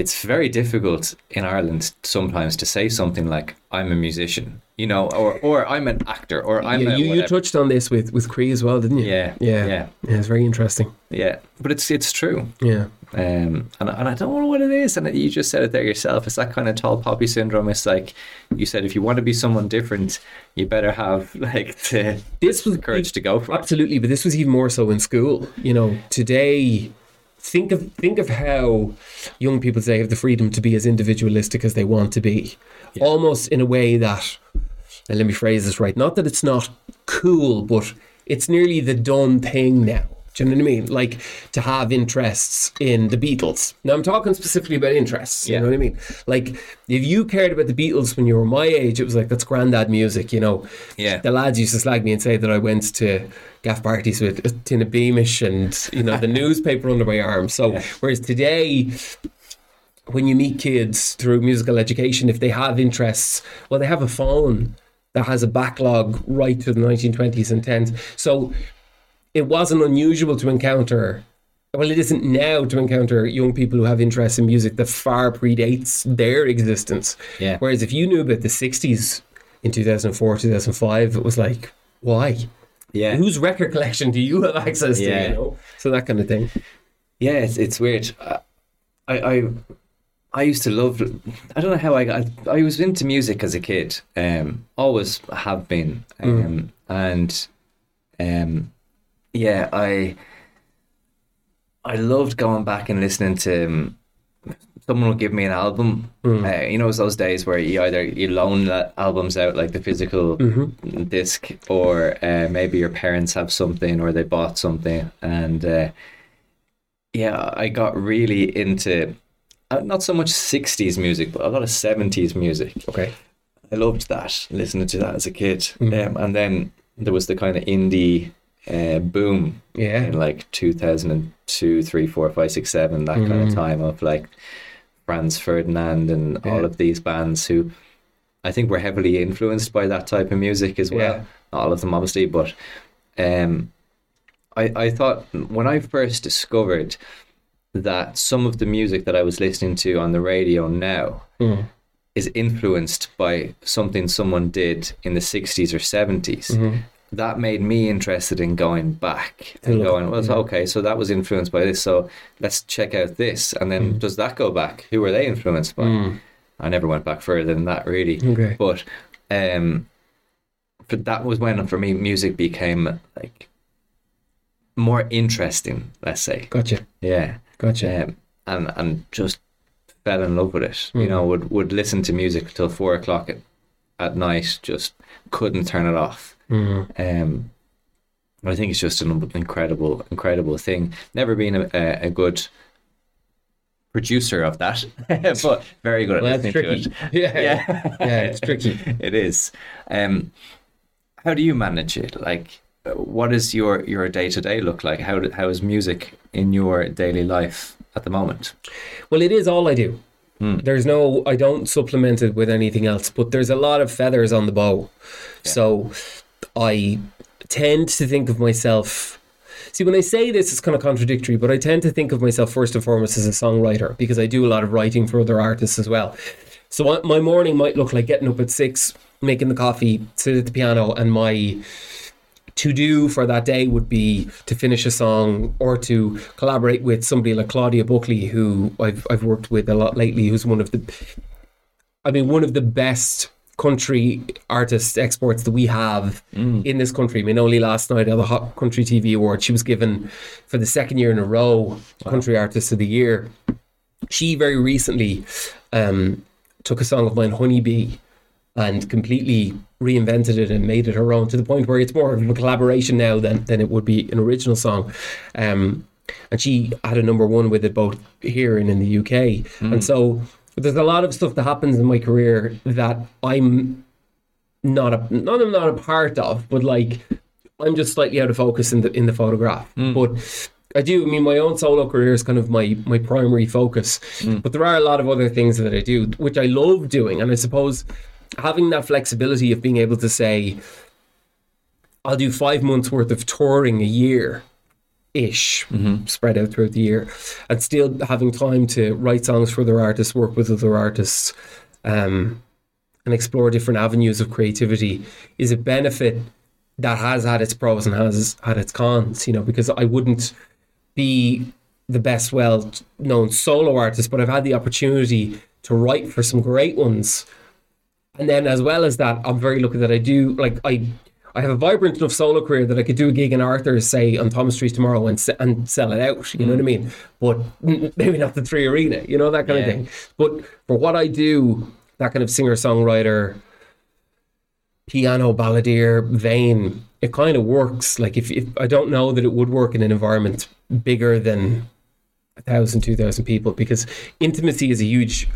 it's very difficult in Ireland sometimes to say something like "I'm a musician," you know, or or "I'm an actor," or "I'm yeah a you, you touched on this with with Cree as well, didn't you? Yeah, yeah, yeah. yeah. It's very interesting. yeah, but it's it's true. Yeah. Um, and, and I don't know what it is. And you just said it there yourself. It's that kind of tall poppy syndrome. It's like you said, if you want to be someone different, you better have like the, This was the courage to go for it. Absolutely, but this was even more so in school. You know, today, think of think of how young people today have the freedom to be as individualistic as they want to be, almost in a way that. And let me phrase this right. Not that it's not cool, but it's nearly the done thing now. Do you know what I mean? Like to have interests in the Beatles. Now I'm talking specifically about interests. You Yeah. know what I mean? Like if you cared about the Beatles when you were my age, it was like that's granddad music. You know. Yeah. The lads used to slag me and say that I went to gaff parties with a tin of Beamish and you know the newspaper under my arm. So whereas today when you meet kids through musical education, if they have interests, well, they have a phone that has a backlog right to the 1920s and 10s. So it wasn't unusual to encounter, well, it isn't now to encounter young people who have interests in music that far predates their existence. Yeah. Whereas if you knew about the 60s in 2004, 2005, it was like, why? Yeah. Whose record collection do you have access to? Yeah. You know? So that kind of thing. Yeah, it's, it's weird. I, I I used to love. I don't know how I got. I was into music as a kid. Um, always have been. Um, and um, yeah, I I loved going back and listening to. Um, someone would give me an album. Uh, you know, it was those days where you either you loan the albums out like the physical disc, or uh, maybe your parents have something or they bought something, and uh, yeah, I got really into not so much 60s music, but a lot of 70s music. Okay. I loved that, listening to that as a kid. Um, and then there was the kind of indie uh, boom Yeah. in like 2002, 3, 4, 5, 6, 7, that kind of time of like Franz Ferdinand and all of these bands who I think were heavily influenced by that type of music as well. Yeah. Not all of them, obviously, but um, I, I thought when I first discovered that some of the music that I was listening to on the radio now Mm. is influenced by something someone did in the 60s or 70s. That made me interested in going back and going, well, okay, so that was influenced by this. So let's check out this. And then does that go back? Who were they influenced by? I never went back further than that, really. Okay. But um, but that was when, for me, music became like more interesting, let's say. Gotcha. Yeah Gotcha. um, and and just fell in love with it. You know, would would listen to music till four o'clock at, at night. Just couldn't turn it off. Um, I think it's just an incredible, incredible thing. Never been a, a, a good producer of that, but very good at Well, listening tricky. to it. Yeah. Yeah, Yeah, it's tricky. it is. Um, how do you manage it? Like, what does your your day to day look like? How how is music in your daily life at the moment? Well, it is all I do. Hmm. There's no, I don't supplement it with anything else, but there's a lot of feathers on the bow. So I tend to think of myself. See, when I say this, it's kind of contradictory, but I tend to think of myself first and foremost as a songwriter because I do a lot of writing for other artists as well. So my morning might look like getting up at six, making the coffee, sit at the piano, and my to do for that day would be to finish a song or to collaborate with somebody like Claudia Buckley, who I've I've worked with a lot lately, who's one of the I mean one of the best country artist exports that we have in this country. I mean, only last night at the Hot Country TV Award, she was given for the second year in a row Country Artist of the Year. She very recently um, took a song of mine, Honeybee, and completely reinvented it and made it her own to the point where it's more of a collaboration now than, than it would be an original song. Um, and she had a number one with it both here and in the UK. Hmm. And so there's a lot of stuff that happens in my career that I'm not a not I'm not a part of, but like I'm just slightly out of focus in the in the photograph. Hmm. But I do. I mean, my own solo career is kind of my my primary focus. Hmm. But there are a lot of other things that I do, which I love doing, and I suppose having that flexibility of being able to say, I'll do five months worth of touring a year. Ish spread out throughout the year, and still having time to write songs for other artists, work with other artists, um, and explore different avenues of creativity is a benefit that has had its pros and has had its cons, you know, because I wouldn't be the best well known solo artist, but I've had the opportunity to write for some great ones. And then as well as that, I'm very lucky that I do like I I have a vibrant enough solo career that I could do a gig in Arthur's, say, on Thomas Street tomorrow and se- and sell it out. You know what I mean? But maybe not the Three Arena, you know that kind Yeah. of thing. But for what I do, that kind of singer songwriter, piano balladeer vein, it kind of works. Like if, if I don't know that it would work in an environment bigger than a thousand, two thousand people, because intimacy is a huge.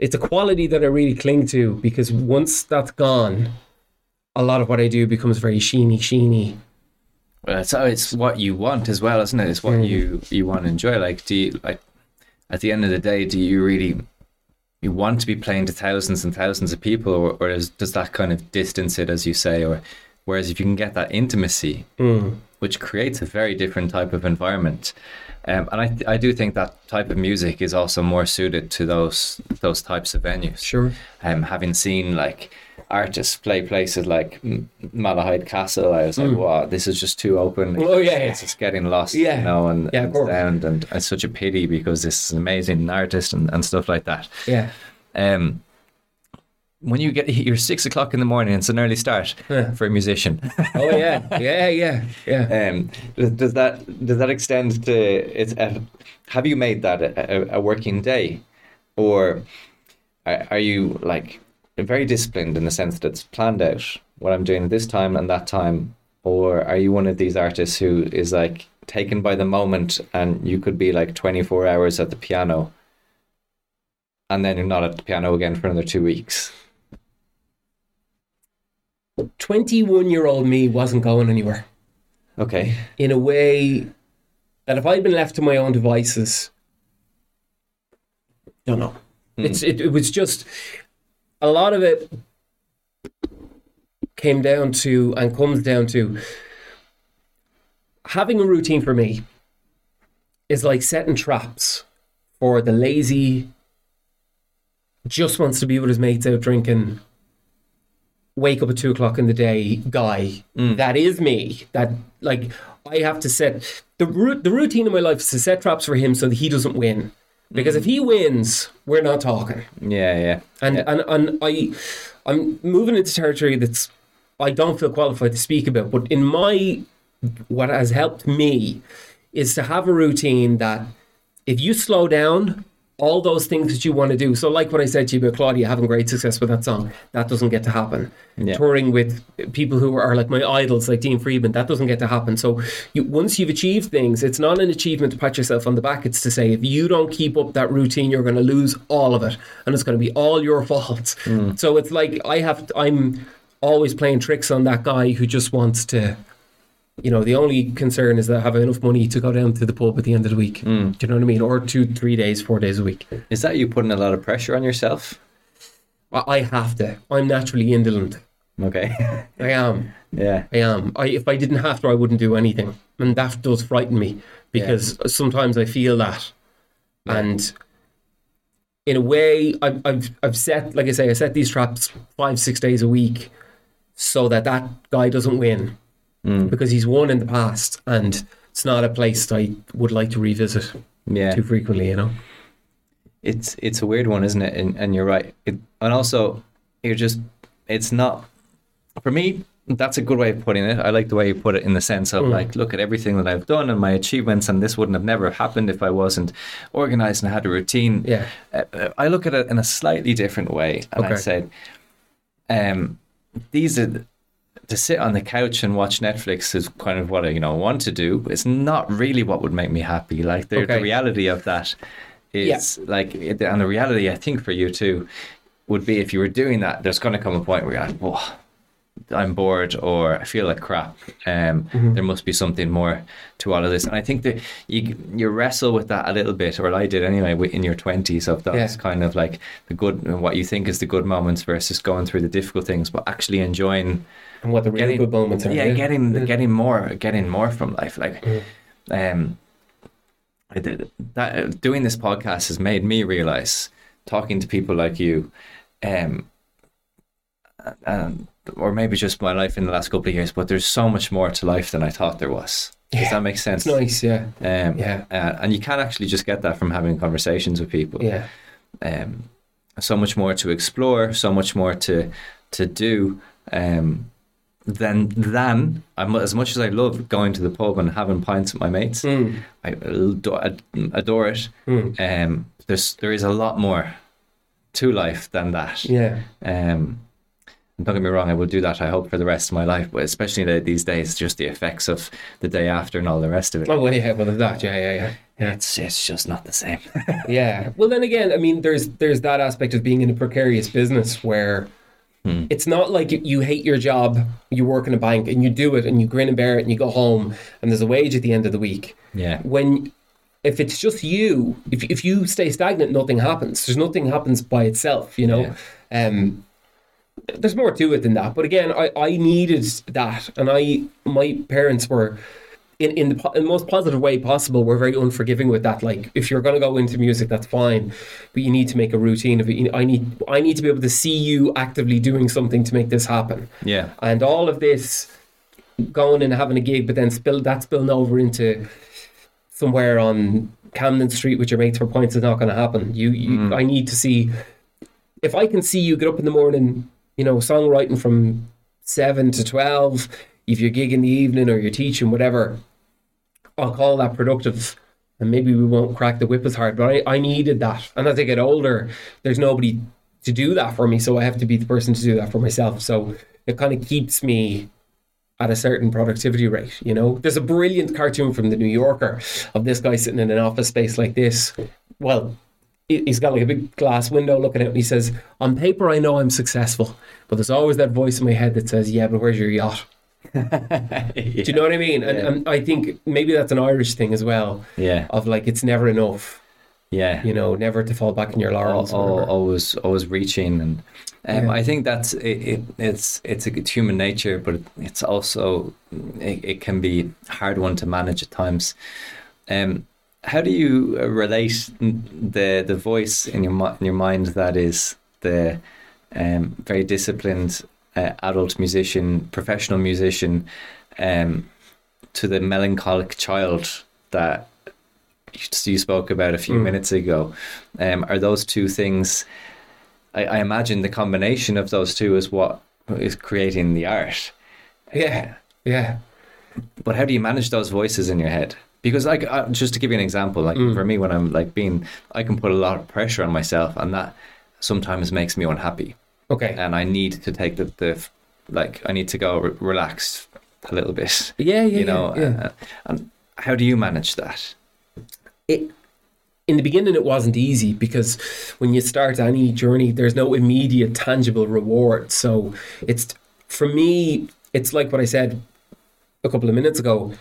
It's a quality that I really cling to because once that's gone, a lot of what I do becomes very sheeny, sheeny. Well, it's oh, it's what you want as well, isn't it? It's what mm. you you want to enjoy. Like, do you like at the end of the day, do you really you want to be playing to thousands and thousands of people, or, or is, does that kind of distance it, as you say? Or whereas if you can get that intimacy, mm. which creates a very different type of environment, um, and I I do think that type of music is also more suited to those those types of venues. Sure. um, having seen like artists play places like Malahide Castle, I was like, wow, this is just too open. Oh, yeah, yeah. It's just getting lost, Yeah. you know, and, Yeah, and down, and it's such a pity because this is an amazing artist and, and stuff like that. Yeah. Um, when you get you're six o'clock in the morning, it's an early start Yeah. for a musician. Oh yeah. Yeah. Yeah. Yeah. um, does, that does that extend to it's? A, have you made that a, a, working day, or are, are you like very disciplined in the sense that it's planned out what I'm doing at this time and that time, or are you one of these artists who is like taken by the moment and you could be like 24 hours at the piano, and then you're not at the piano again for another two weeks? 21 year old me wasn't going anywhere Okay. in a way that if I'd been left to my own devices, don't know. Hmm. It's it, it was just a lot of it came down to and comes down to having a routine for me is like setting traps for the lazy just wants to be with his mates out drinking wake up at two o'clock in the day guy. Mm. That is me. That like I have to set the ru- the routine of my life is to set traps for him so that he doesn't win. Because if mm. he wins, we're not talking. Yeah, yeah. And and and I I'm moving into territory that's I don't feel qualified to speak about. But in my what has helped me is to have a routine that if you slow down all those things that you want to do. So like what I said to you about Claudia having great success with that song, that doesn't get to happen. Yeah. Touring with people who are like my idols, like Dean Friedman, that doesn't get to happen. So you, once you've achieved things, it's not an achievement to pat yourself on the back. It's to say if you don't keep up that routine, you're going to lose all of it, and it's going to be all your fault. Hmm. So it's like I have, to, I'm always playing tricks on that guy who just wants to you know, the only concern is that I have enough money to go down to the pub at the end of the week. Hmm. Do you know what I mean? Or two, three days, four days a week. Is that you putting a lot of pressure on yourself? I I have to. I'm naturally indolent. Okay. I am. yeah. I am. I, if I didn't have to, I wouldn't do anything. And that does frighten me because sometimes I feel that. And in a way, I've, I've, I've set, like I say, I set these traps five, six days a week so that that guy doesn't win because he's won in the past and it's not a place I would like to revisit Yeah. too frequently, you know? It's it's a weird one, isn't it? And, and you're right. It, and also, you're just it's not for me. That's a good way of putting it. I like the way you put it in the sense of like, look at everything that I've done and my achievements, and this wouldn't have never happened if I wasn't organized and had a routine. Yeah. Uh, uh, I look at it in a slightly different way, and I said, um, these are to sit on the couch and watch Netflix is kind of what I you know want to do. It's not really what would make me happy. Like the, Okay. the reality of that is like, and the reality I think for you too would be if you were doing that, there's going to come a point where you're like, whoa. I'm bored or I feel like crap. Um, Mm-hmm. There must be something more to all of this, and I think that you you wrestle with that a little bit, or I did anyway, in your twenties of those Yeah. kind of like the good, what you think is the good moments versus going through the difficult things, but actually enjoying And what the real getting good moments are. yeah, getting getting more, getting more from life. Like, um, I did that. Doing this podcast has made me realize talking to people like you, um, and or maybe just my life in the last couple of years. But there's so much more to life than I thought there was. Does that make sense? It's nice, yeah. Um, Yeah. uh, and you can actually just get that from having conversations with people Yeah. um, so much more to explore, so much more to to do. Um, than than as much as I love going to the pub and having pints with my mates, Mm. I adore, adore it. Mm. Um, there's there is a lot more to life than that. Yeah. Um, don't get me wrong, I will do that. I hope for the rest of my life, but especially the- these days, just the effects of the day after and all the rest of it. Oh, well, yeah, well, that. Yeah, yeah, yeah. Yeah. It's it's just not the same. Yeah. Well, then again, I mean, there's there's that aspect of being in a precarious business where Hmm. it's not like you, hate your job, you work in a bank, and you do it, and you grin and bear it, and you go home, and there's a wage at the end of the week. yeah. When if it's just you, if if you stay stagnant, nothing happens. There's nothing happens by itself. You know. Um, there's more to it than that. But again, I, I needed that, and I my parents were in in the, po- in the most positive way possible. we're very unforgiving with that. Like, if you're going to go into music, that's fine, but you need to make a routine of it. I need I need to be able to see you actively doing something to make this happen. Yeah. And all of this going and having a gig, but then spill that spilling over into somewhere on Camden Street with your mates for points is not going to happen. You, you mm. I need to see if I can see you get up in the morning, you know, songwriting from seven to twelve. If you're gig in the evening or you're teaching, whatever, I'll call that productive. And maybe we won't crack the whip as hard, but I, I needed that. And as I get older, there's nobody to do that for me, so I have to be the person to do that for myself. So it kind of keeps me at a certain productivity rate. You know, there's a brilliant cartoon from the New Yorker of this guy sitting in an office space like this. Well, he- he's got like a big glass window looking out, and he says, "On paper, I know I'm successful, but there's always that voice in my head that says, yeah, but where's your yacht?'" Do you know what I mean? And, and I think maybe that's an Irish thing as well. Yeah. Of like, it's never enough. Yeah. You know, never to fall back in your laurels. or al- always always reaching and um, Yeah. I think that's it, it, it's it's a it's human nature but it's also it, it can be a hard one to manage at times um how do you uh, relate the the voice in your in your mind that is the um very disciplined uh, adult musician professional musician um to the melancholic child that you spoke about a few Mm. minutes ago. Um, are those two things? I, I imagine the combination of those two is what is creating the art. yeah, yeah. But how do you manage those voices in your head? Because, like, uh, just to give you an example, like Mm. for me, when I'm like being, I can put a lot of pressure on myself, and that sometimes makes me unhappy, Okay. and I need to take the, the like, I need to go re- relax a little bit. yeah, yeah, you know, yeah, yeah. uh, and how do you manage that? it in the beginning it wasn't easy because when you start any journey there's no immediate tangible reward so it's for me it's like what i said a couple of minutes ago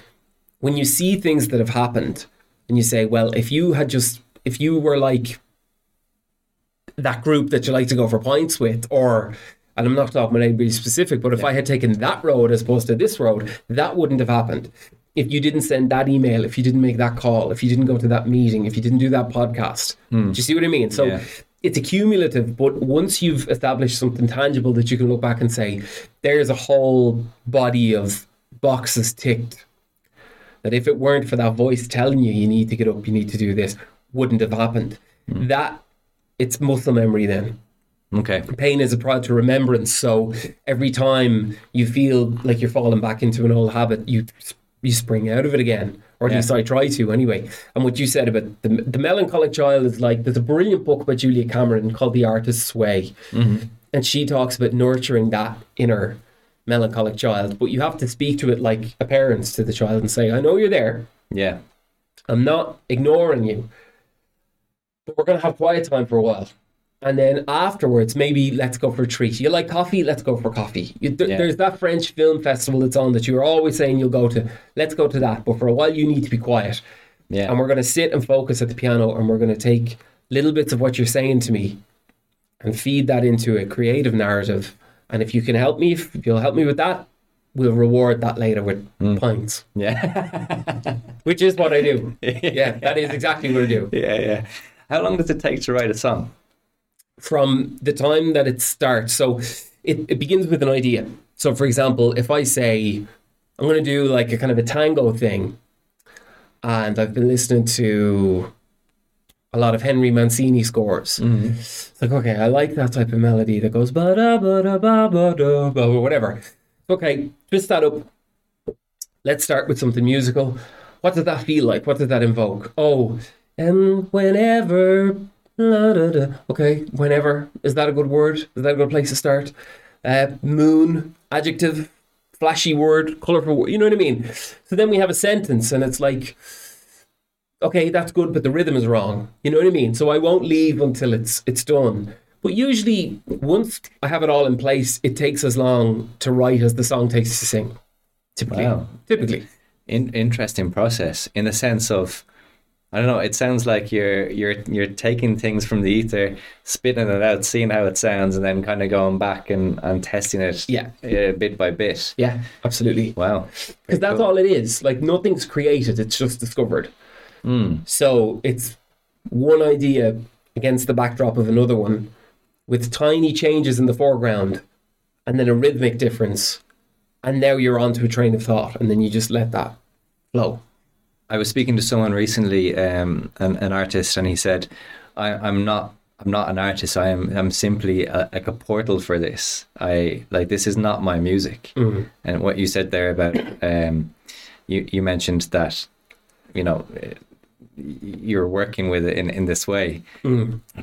when you see things that have happened and you say well if you had just if you were like that group that you like to go for points with or and I'm not talking about anybody specific, but if I had taken that road as opposed to this road, that wouldn't have happened. If you didn't send that email, if you didn't make that call, if you didn't go to that meeting, if you didn't do that podcast. Hmm. Do you see what I mean? So Yeah. it's accumulative, but once you've established something tangible that you can look back and say, there's a whole body of boxes ticked that if it weren't for that voice telling you you need to get up, you need to do this, wouldn't have happened. Hmm. That it's muscle memory then. Okay. Pain is a product of remembrance. So every time you feel like you're falling back into an old habit, you you spring out of it again, or at Yeah. least I try to anyway. And what you said about the the melancholic child is like there's a brilliant book by Julia Cameron called The Artist's Way, mm-hmm. and she talks about nurturing that inner melancholic child. But you have to speak to it like a parent to the child and say, "I know you're there. Yeah. I'm not ignoring you, but we're going to have quiet time for a while. And then afterwards, maybe let's go for a treat. You like coffee? Let's go for coffee. You, th- Yeah. There's that French film festival that's on that you're always saying you'll go to. Let's go to that. But for a while, you need to be quiet. Yeah. And we're going to sit and focus at the piano and we're going to take little bits of what you're saying to me and feed that into a creative narrative. And if you can help me, if you'll help me with that, we'll reward that later with mm. pints, Yeah. which is what I do. yeah, that is exactly what I do. yeah. Yeah. How long does it take to write a song? from the time that it starts. So it, it begins with an idea. So, for example, if I say, I'm going to do like a kind of a tango thing, and I've been listening to a lot of Henry Mancini scores. Mm-hmm. It's like, okay, I like that type of melody that goes ba da ba da ba ba da ba or whatever. Okay, twist that up. Let's start with something musical. What does that feel like? What does that invoke? Oh, and whenever, la, da, da. okay, whenever is that a good word? Is that a good place to start? Uh, moon, adjective, flashy word, colorful word. You know what I mean? So then we have a sentence, and it's like, okay, that's good, but the rhythm is wrong. You know what I mean? So I won't leave until it's it's done. But usually, once I have it all in place, it takes as long to write as the song takes to sing. Typically, Wow. typically, In, interesting process in the sense of I don't know. It sounds like you're you're you're taking things from the ether, spitting it out, seeing how it sounds, and then kind of going back and, and testing it. Yeah. uh, bit by bit. yeah, absolutely. Wow. Because that's all it is. Like nothing's created; it's just discovered. So it's one idea against the backdrop of another one, with tiny changes in the foreground, and then a rhythmic difference, and now you're onto a train of thought, and then you just let that flow. I was speaking to someone recently, um, an, an artist, and he said, I, "I'm not." I'm not an artist. I am. I'm simply a, like a portal for this. I like this is not my music. And what you said there about, um, you you mentioned that, you know, eh, you're working with it in in this way.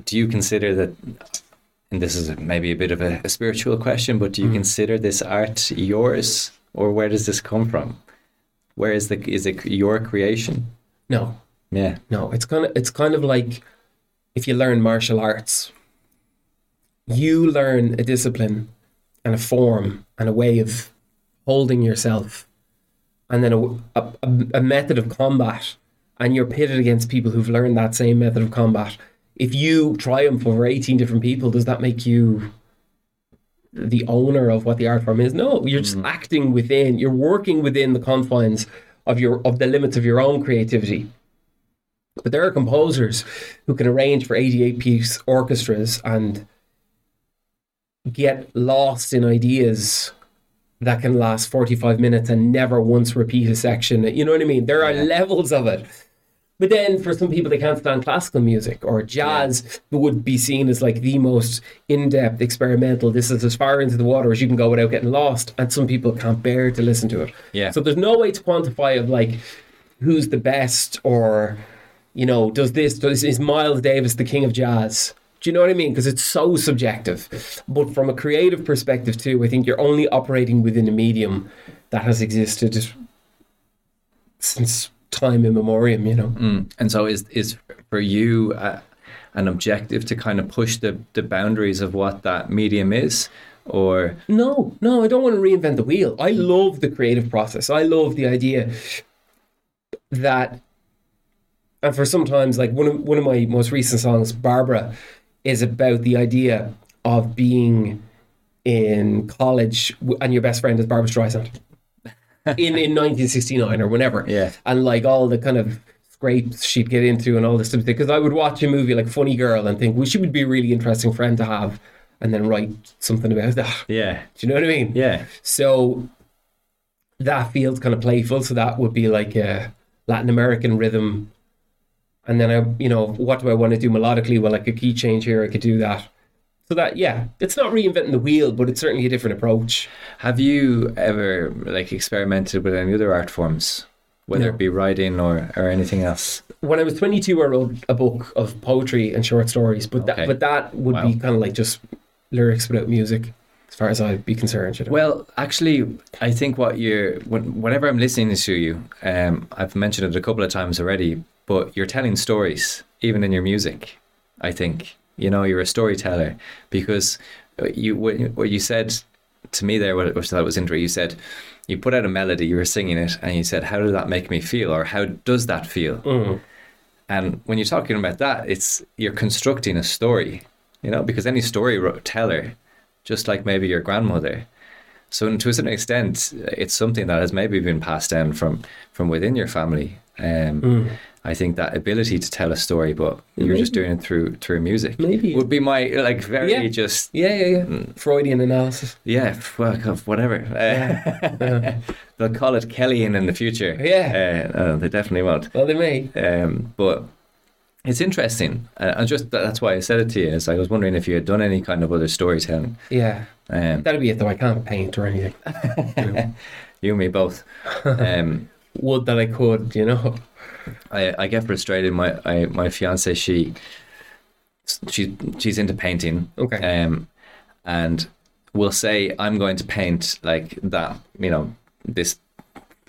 Do you consider that? And this is maybe a bit of a, a spiritual question, but do you consider this art yours, or where does this come from? Where is the is it your creation? No, Yeah. No, it's kind of it's kind of like if you learn martial arts, you learn a discipline and a form and a way of holding yourself, and then a, a, a method of combat, and you're pitted against people who've learned that same method of combat. If you triumph over eighteen different people, does that make you the owner of what the art form is? No, you're just mm. acting within. You're working within the confines of your of the limits of your own creativity. But there are composers who can arrange for 88 piece orchestras and get lost in ideas that can last 45 minutes and never once repeat a section. You know what I mean? There are levels of it. But then for some people, they can't stand classical music or jazz would be seen as like the most in depth experimental. This is as far into the water as you can go without getting lost. And some people can't bear to listen to it. Yeah. So there's no way to quantify of like who's the best or you know does this does is Miles Davis the king of jazz do you know what I mean because it's so subjective but from a creative perspective too I think you're only operating within a medium that has existed since time immemorial you know And so is is for you uh, an objective to kind of push the the boundaries of what that medium is, or No, no, I don't want to reinvent the wheel. I love the creative process. I love the idea that, and for sometimes, like one of one of my most recent songs, Barbara, is about the idea of being in college and your best friend is Barbra Streisand in in 1969 or whenever. Yeah. and like all the kind of scrapes she'd get into and all this stuff. Because I would watch a movie like Funny Girl and think, well, she would be a really interesting friend to have, and then write something about that. yeah, Do you know what I mean? yeah, So that feels kind of playful. So that would be like a Latin American rhythm. And then I, you know, what do I want to do melodically? Well, like a key change here, I could do that. So that yeah, it's not reinventing the wheel, but it's certainly a different approach. Have you ever like experimented with any other art forms, whether No. it be writing or, or anything else? When I was 22, I wrote a book of poetry and short stories, but Okay. that but that would Wow. be kind of like just lyrics without music, as far as I'd be concerned. You know? Well, actually, I think what you're when, whenever I'm listening to you, um, I've mentioned it a couple of times already, but you're telling stories even in your music. I think you know you're a storyteller because you what you said to me there, what which I thought was interesting. You said you put out a melody, you were singing it, and you said, "How did that make me feel?" or "How does that feel?" Mm. And when you're talking about that, it's you're constructing a story, you know, because any storyteller, just like maybe your grandmother. So to a certain extent, it's something that has maybe been passed down from from within your family. Um, Mm. I think that ability to tell a story, but you're just doing it through through music. Maybe. would be my like very Yeah. just yeah, yeah, yeah. Mm. Freudian analysis. yeah, well, whatever. Uh, they'll call it Kellyan in the future. Yeah. uh, uh, they definitely won't. Well, they may. Um, but it's interesting. Uh, I just that's why I said it to you. Is I was wondering if you had done any kind of other storytelling. Yeah, Um, that'd be it. Though I can't paint or anything. you and me both. Um, Would that I could, you know. I, I get frustrated. My I, my fiance she she she's into painting. Okay. Um, and will say I'm going to paint like that. You know this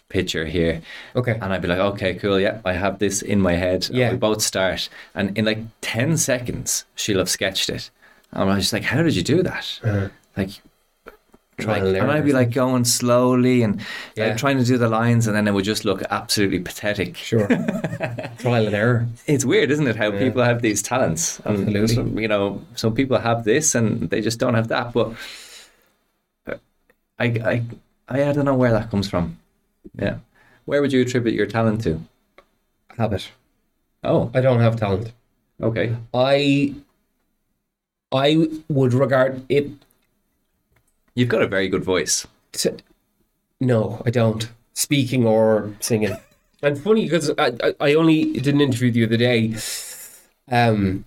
picture here. Okay. And I'd be like, okay, cool, yeah, I have this in my head. And Yeah. we both start. And in like 10 seconds, she'll have sketched it. And I'm just like, how did you do that? Uh, Like, Trial like and and I'd be like going slowly and Yeah. like trying to do the lines, and then it would just look absolutely pathetic. sure. Trial and error. It's weird, isn't it, how Yeah. people have these talents? And Absolutely. some- you know, some people have this and they just don't have that. But uh, I, I, I, I don't know where that comes from. Yeah. Where would you attribute your talent to? Habit. Oh, I don't have talent. okay. I. I would regard it. You've got a very good voice. No, I don't. Speaking or singing. And funny because I, I, only did an interview the other day. Um,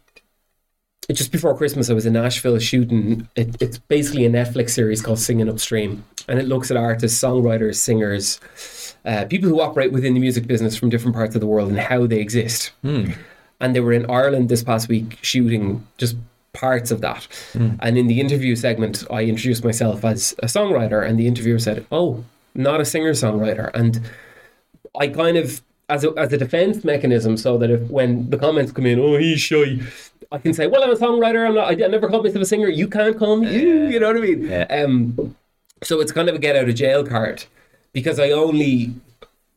just before Christmas, I was in Nashville shooting. It, it's basically a Netflix series called Singing Upstream, and it looks at artists, songwriters, singers, uh, people who operate within the music business from different parts of the world and how they exist. And they were in Ireland this past week shooting just parts of that. And in the interview segment, I introduced myself as a songwriter, and the interviewer said, "Oh, not a singer songwriter." And I kind of as a, as a defense mechanism, so that if when the comments come in, oh he's shy, I can say, well I'm a songwriter. I'm not. I, I never called myself a singer. You can't call me. You, you know what I mean? Yeah. Um, so it's kind of a get out of jail card because I only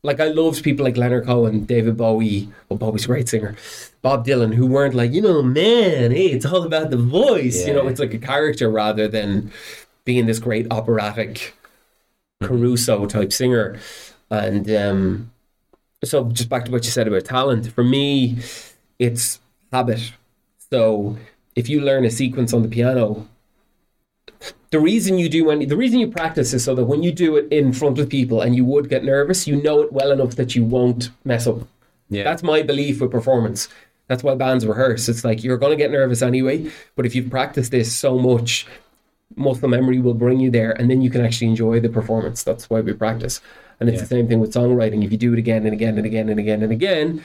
like I loved people like Leonard Cohen, David Bowie. Well, Bowie's a great singer. Bob Dylan, who weren't like you know, man, hey, it's all about the voice. You know, it's like a character rather than being this great operatic Caruso type singer. And um, so, just back to what you said about talent, for me, it's habit. So, if you learn a sequence on the piano, the reason you do any, the reason you practice is so that when you do it in front of people and you would get nervous, you know it well enough that you won't mess up. Yeah. That's my belief with performance. That's why bands rehearse. It's like you're going to get nervous anyway, but if you've practiced this so much, muscle memory will bring you there, and then you can actually enjoy the performance. That's why we practice. And it's Yeah. the same thing with songwriting. If you do it again and again and again and again and again,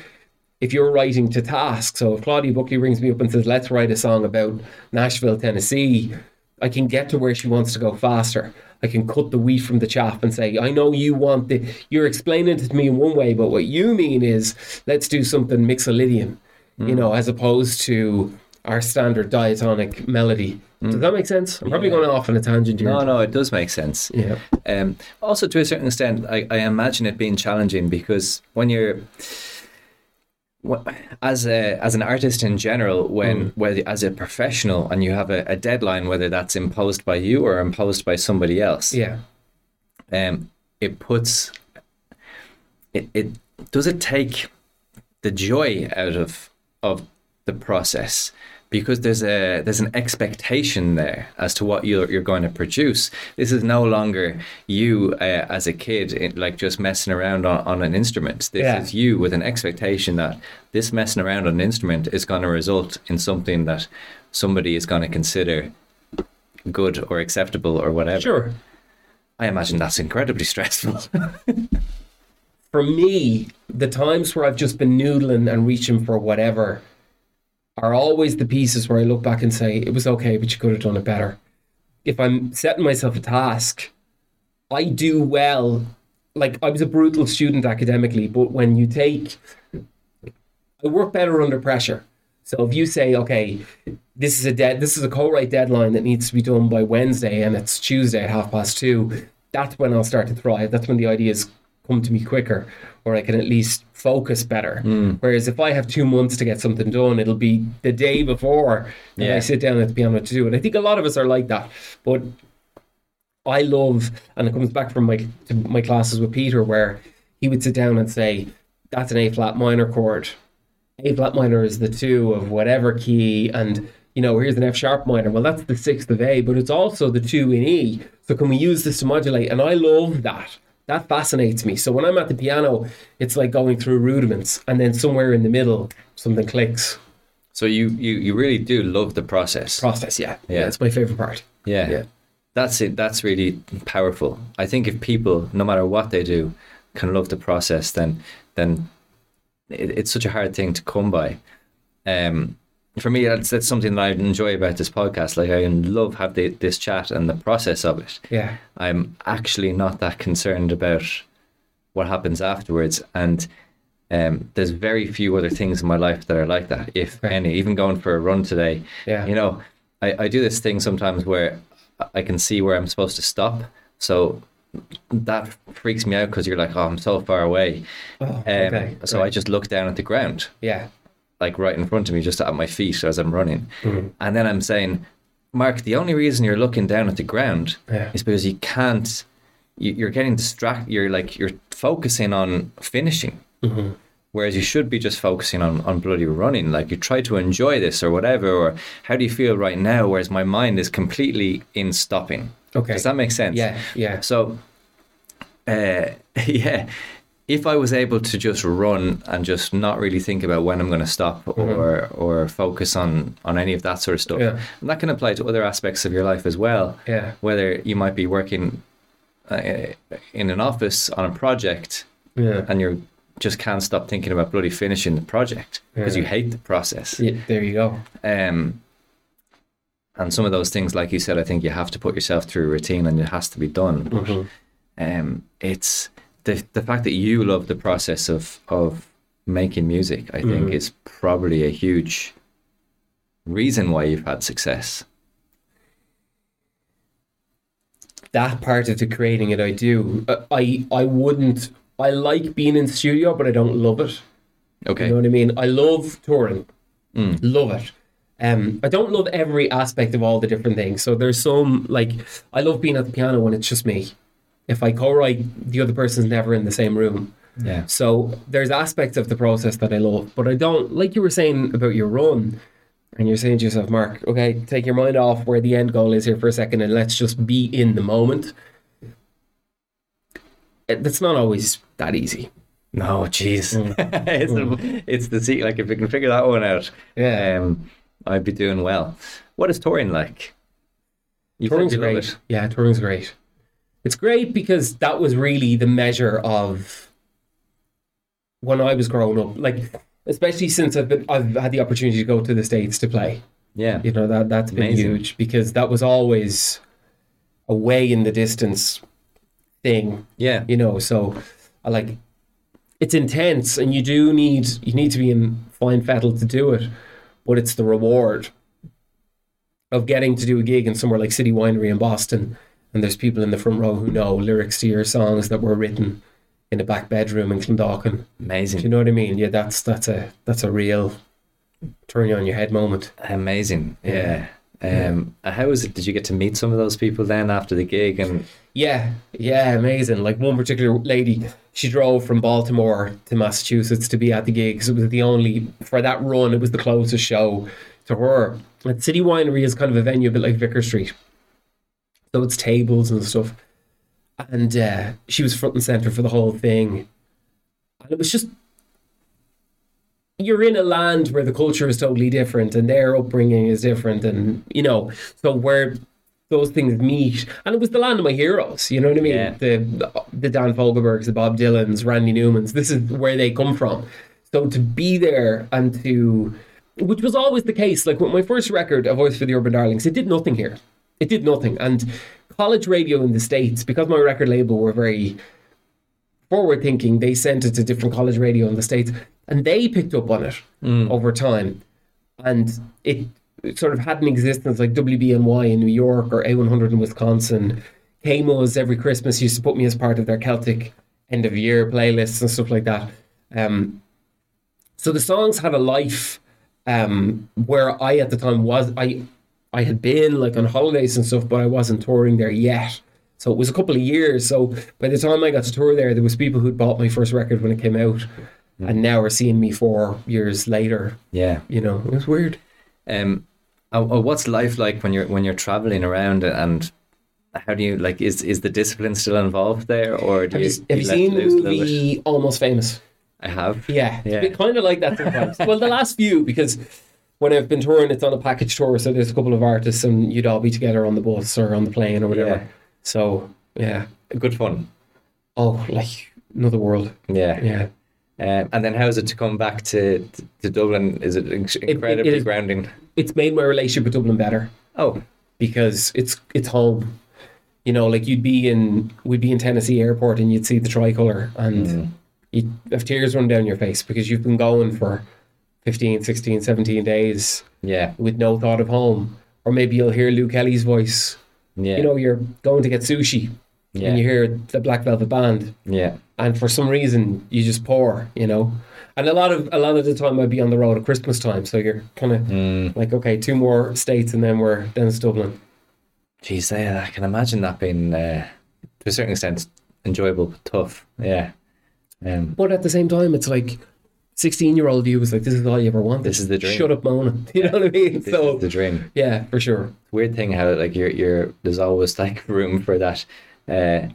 if you're writing to task, so if Claudia Buckley rings me up and says, "Let's write a song about Nashville, Tennessee," I can get to where she wants to go faster. I can cut the wheat from the chaff and say, I know you want the, you're explaining it to me in one way, but what you mean is let's do something mixolydian, you know, as opposed to our standard diatonic melody. Does that make sense? I'm probably going off on a tangent here. No, no, it does make sense. Yeah. Um, also, to a certain extent, I, I imagine it being challenging because when you're as a as an artist in general, when whether as a professional and you have a, a deadline, whether that's imposed by you or imposed by somebody else, Yeah. um, it puts it, it does it take the joy out of of the process because there's a there's an expectation there as to what you're you're going to produce. This is no longer you uh, as a kid it, like just messing around on, on an instrument. This Yeah. is you with an expectation that this messing around on an instrument is going to result in something that somebody is going to consider good or acceptable or whatever. Sure. I imagine that's incredibly stressful. For me, the times where I've just been noodling and reaching for whatever are always the pieces where I look back and say, it was okay, but you could have done it better. If I'm setting myself a task, I do well. Like, I was a brutal student academically, but when you take, I work better under pressure. So if you say, okay, this is a dead, this is a co-write deadline that needs to be done by Wednesday, and it's Tuesday at half past two, that's when I'll start to thrive. That's when the ideas come to me quicker, or I can at least focus better. Hmm. Whereas if I have two months to get something done, it'll be the day before that Yeah. I sit down at the piano to do it. I think a lot of us are like that, but I love, and it comes back from my to my classes with Peter, where he would sit down and say, "That's an A flat minor chord. A flat minor is the two of whatever key, and you know, here's an F sharp minor. Well, that's the sixth of A, but it's also the two in E. So can we use this to modulate? And I love that. That fascinates me. So when I'm at the piano, it's like going through rudiments, and then somewhere in the middle, something clicks. so you, you you really do love the process. Process, yeah, Yeah. it's my favorite part. Yeah. Yeah. That's it. That's really powerful. I think if people, no matter what they do, can love the process, then then it, it's such a hard thing to come by. Um, for me, that's, that's something that I enjoy about this podcast. Like I love have the, this chat and the process of it. Yeah, I'm actually not that concerned about what happens afterwards. And um, there's very few other things in my life that are like that, if Right. any. Even going for a run today, Yeah. you know, I, I do this thing sometimes where I can see where I'm supposed to stop. So that freaks me out because you're like, oh, I'm so far away. Oh, Um, okay, So I just look down at the ground yeah, like right in front of me, just at my feet as I'm running. Mm-hmm. And then I'm saying, Mark, the only reason you're looking down at the ground Yeah. is because you can't. You, you're getting distracted. You're like you're focusing on finishing, Mm-hmm. whereas you should be just focusing on on bloody running. Like you try to enjoy this or whatever. Or how do you feel right now? Whereas my mind is completely in stopping. Okay. Does that make sense? yeah, yeah. So, uh, yeah, if I was able to just run and just not really think about when I'm going to stop or or focus on on any of that sort of stuff, Mm-hmm. Yeah. and that can apply to other aspects of your life as well. Yeah. Whether you might be working uh, in an office on a project Yeah. and you just can't stop thinking about bloody finishing the project because Yeah. you hate the process. yeah, there you go. Um, and some of those things, like you said, I think you have to put yourself through a routine and it has to be done. But Mhm. um, it's the the fact that you love the process of of making music. I think Mhm. is probably a huge reason why you've had success. that part of the creating it I do. Uh, I I wouldn't. I like being in the studio, but I don't love it. Okay. You know what I mean? I love touring, Mm. love it. Um, I don't love every aspect of all the different things. So there's some like I love being at the piano when it's just me. If I co-write, the other person's never in the same room. Yeah. So there's aspects of the process that I love, but I don't like you were saying about your run, and you're saying to yourself, Mark, okay, take your mind off where the end goal is here for a second, and let's just be in the moment. It, that's not always that easy. No, jeez. Mm. it's the mm. it's the secret. Like if you can figure that one out, Yeah. um, I'd be doing well. What is touring like? You Touring's great. Yeah, touring's great. It's great because that was really the measure of when I was growing up. Like, especially since I've been, I've had the opportunity to go to the states to play. Yeah. You know that that's been Amazing. huge because that was always a way in the distance thing. Yeah. You know, so I like it's intense, and you do need you need to be in fine fettle to do it, but it's the reward of getting to do a gig in somewhere like City Winery in Boston, and there's people in the front row who know lyrics to your songs that were written in a back bedroom in Clondalkin. Amazing. Do you know what I mean? Yeah, that's that's a that's a real turn you on your head moment. Amazing. Yeah. Um, uh, How was it? Did you get to meet some of those people then after the gig? And Yeah, yeah, amazing. Like one particular lady, she drove from Baltimore to Massachusetts to be at the gig because it was the only for that run. It was the closest show to her. And City Winery is kind of a venue a bit like Vicar Street. So it's tables and stuff. And uh, she was front and center for the whole thing. And it was just you're in a land where the culture is totally different and their upbringing is different and you know so where those things meet and it was the land of my heroes you know what i mean Yeah. the the dan fogelbergs the bob dylans randy newmans this is where they come from so to be there and to which was always the case like with my first record a voice for the urban darlings it did nothing here it did nothing and college radio in the states because my record label were very forward thinking, they sent it to different college radio in the States and they picked up on it over time. And it, it sort of had an existence like WBNY in New York or A100 in Wisconsin. KMOs every Christmas used to put me as part of their Celtic end of year playlists and stuff like that. Um, so the songs had a life um, where I at the time was I I had been like on holidays and stuff, but I wasn't touring there yet. So it was a couple of years. So by the time I got to tour there, there was people who'd bought my first record when it came out, and now are seeing me four years later. Yeah. You know, it was weird. Um, uh, uh, what's life like when you're when you're traveling around and how do you like is is the discipline still involved there or do Have you, you, have you seen the loose a little bit? movie Almost Famous? I have. Yeah, Yeah. it's kind of like that sometimes. well, the last few because when I've been touring, it's on a package tour, so there's a couple of artists, and you'd all be together on the bus or on the plane or whatever. Yeah. So yeah, Good fun. oh, like another world. Yeah. Yeah, Um, and then how is it to come back to to, Dublin? Is it inc- incredibly is- grounding? it's made my relationship with Dublin better Oh, because it's it's home. You know, like you'd be in we'd be in Tennessee Airport and you'd see the tricolour and you'd have tears run down your face because you've been going for 15, 16, 17 days yeah, with no thought of home. Or maybe you'll hear Luke Kelly's voice. yeah, You know, you're going to get sushi Yeah. and you hear the Black Velvet Band yeah, and for some reason you just pour, you know. And a lot of a lot of the time I'd be on the road at Christmas time, so you're kind of Mm. like, okay, two more states and then we're then it's Dublin. Geez, yeah, I can imagine that being uh, to a certain extent enjoyable but tough. Yeah. Um, But at the same time, it's like sixteen year old you was like, this is all you ever wanted. This is the dream. Shut up, Mona. You know what I mean? this so the dream. yeah, for sure. Weird thing how like you're you're there's always like room for that uh,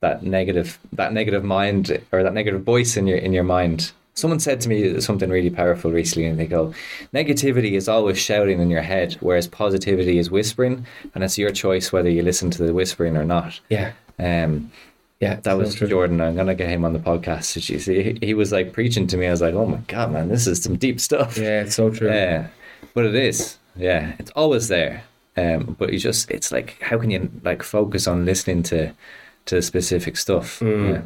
that negative that negative mind or that negative voice in your in your mind. Someone said to me something really powerful recently, and they go, "Negativity is always shouting in your head, whereas positivity is whispering, and it's your choice whether you listen to the whispering or not." Yeah, Um, yeah. that was true. Jordan. I'm gonna get him on the podcast. You see? He, he was like preaching to me. I was like, "Oh my god, man, this is some deep stuff." Yeah, it's so true. Yeah, but it is. Yeah, it's always there. Um, but you just, it's like, how can you like focus on listening to to specific stuff? Yeah.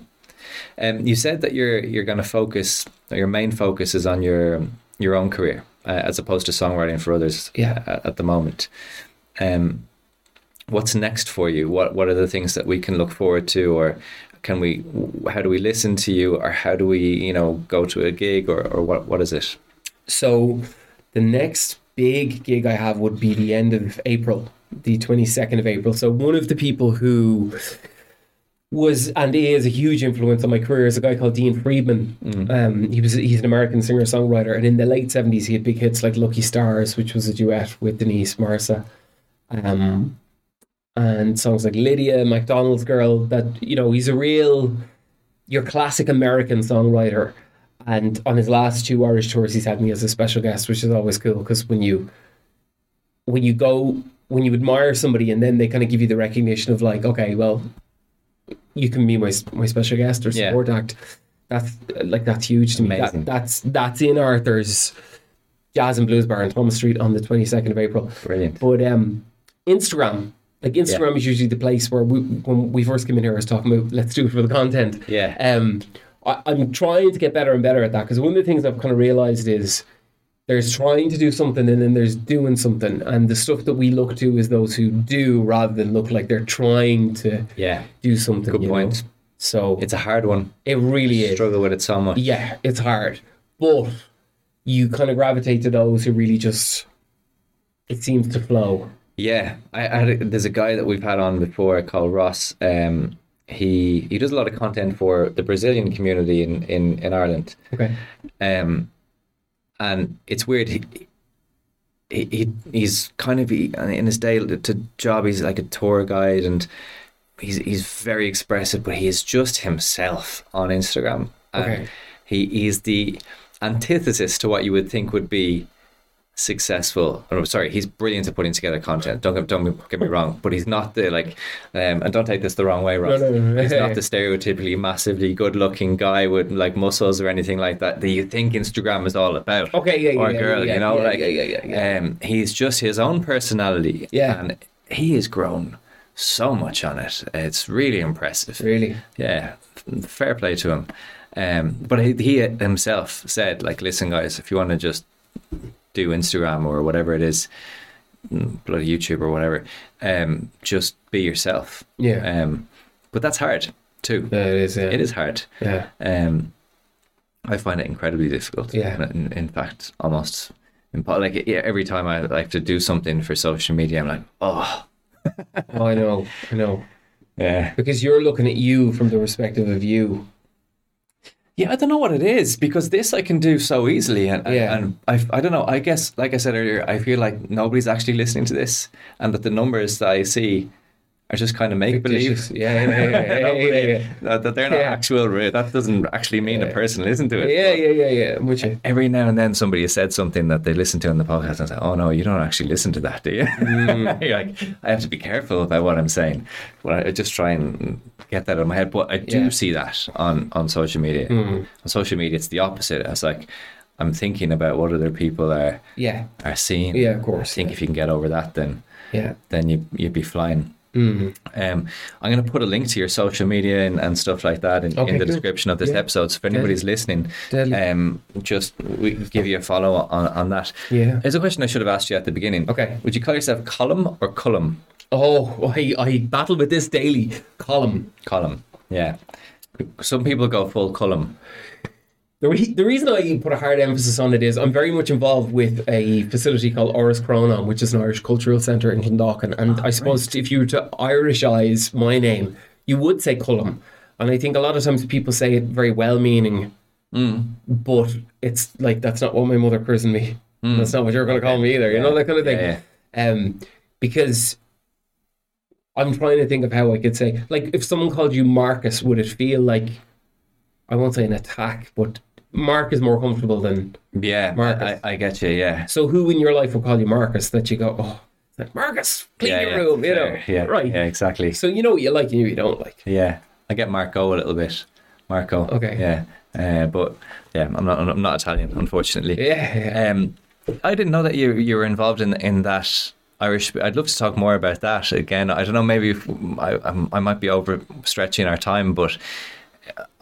Um, you said that you're you're going to focus. Your main focus is on your your own career, uh, as opposed to songwriting for others. Yeah. At, at the moment. Um, what's next for you? What What are the things that we can look forward to, or can we? How do we listen to you, or how do we, you know, go to a gig, or or what What is it? So the next big gig I have would be the end of April, the 22nd of April. So one of the people who was and is a huge influence on my career is a guy called Dean Friedman. Um, he was he's an American singer songwriter, and in the late 70s he had big hits like Lucky Stars, which was a duet with Denise Marsa. Um, and songs like Lydia, McDonald's Girl, that you know, he's a real your classic American songwriter. And on his last two Irish tours, he's had me as a special guest, which is always cool because when you when you go when you admire somebody and then they kind of give you the recognition of like, okay, well, you can be my my special guest or Yeah. support act. That's like that's huge to me. That, that's that's in Arthur's Jazz and Blues Bar on Thomas Street on the twenty second of April. Brilliant. But um, Instagram, like Instagram is usually the place where we, when we first came in here, I was talking about let's do it for the content. Yeah. Um, I, I'm trying to get better and better at that because one of the things I've kind of realized is there's trying to do something and then there's doing something, and the stuff that we look to is those who do rather than look like they're trying to Yeah. do something. Good you know? point. So It's a hard one. it really is. Struggle with it so much. Yeah, it's hard, but you kind of gravitate to those who really just it seems to flow. Yeah, I, I there's a guy that we've had on before called Ross. Um, he he does a lot of content for the Brazilian community in in, in Ireland. Okay. Um, and it's weird. He, he, he he's kind of he, in his day to job he's like a tour guide and he's he's very expressive but he is just himself on Instagram and Okay. he is the antithesis to what you would think would be successful or sorry he's brilliant at putting together content don't get, don't get me wrong but he's not the like um, and don't take this the wrong way Ross no, no, no. he's not the stereotypically massively good looking guy with like muscles or anything like that that you think Instagram is all about Okay, yeah, yeah, or yeah, girl yeah, you know yeah, like yeah, yeah, yeah, yeah. um he's just his own personality Yeah. and he has grown so much on it it's really impressive Really? yeah, fair play to him. Um, but he, he himself said, like, listen, guys, if you want to just do Instagram or whatever it is, mm, bloody YouTube or whatever, um, just be yourself. Yeah. Um, but that's hard too. Yeah, it is. Yeah. It is hard. Yeah. Um, I find it incredibly difficult. Yeah. In, in fact, almost impo- like yeah, every time I like to do something for social media, I'm like, oh, Oh, I know. I know. yeah. Because you're looking at you from the perspective of you. Yeah, I don't know what it is because this I can do so easily, and Yeah. and I I don't know. I guess, like I said earlier, I feel like nobody's actually listening to this, and that the numbers that I see are just kind of make believe. Yeah. That, they're not actual. Real. That doesn't actually mean a person listen to it. Yeah, yeah, yeah, yeah. Which Every now and then, somebody has said something that they listen to on the podcast, and say, "Oh no, you don't actually listen to that, do you?" Mm. You're like, I have to be careful about what I'm saying. But I just try and get that out of my head. But I do see that on on social media. Mm. On social media, it's the opposite. It's like I'm thinking about what other people are yeah, are seeing. Yeah, of I course, think yeah. if you can get over that, then yeah. then you you'd be flying. Mm. Um, I'm going to put a link to your social media and, and stuff like that in, Okay, in the cool. description of this Yeah. episode. So if anybody's listening, Deadly. um, just we give you a follow on, on that. Yeah. There's a question I should have asked you at the beginning. Okay. Would you call yourself column or column? Oh, I, I battle with this daily. Column. Column. Yeah. Some people go full column. The, re- the reason I put a hard emphasis on it is I'm very much involved with a facility called Áras Chrónáin, which is an Irish cultural centre in Clondalkin. And ah, I suppose if you were to Irishize my name, you would say Cullum. And I think a lot of times people say it very well meaning, mm. but it's like that's not what my mother christened me. Mm. That's not what you're going to call me either. You know, that kind of thing. Yeah, Um, because I'm trying to think of how I could say, like, if someone called you Marcus, would it feel like, I won't say an attack, but Mark is more comfortable than. Yeah, Marcus. I, I get you. Yeah. So who in your life will call you Marcus that you go, oh, like Marcus, clean yeah, your yeah, room, you know? fair. Yeah, right. Yeah, exactly. So you know what you like and you you don't like. Yeah, I get Marco a little bit. Marco. Okay. Yeah, uh, but yeah, I'm not. I'm not Italian, unfortunately. Yeah, yeah. Um, I didn't know that you you were involved in in that Irish. I'd love to talk more about that again. I don't know. Maybe if I I'm, I might be overstretching our time, but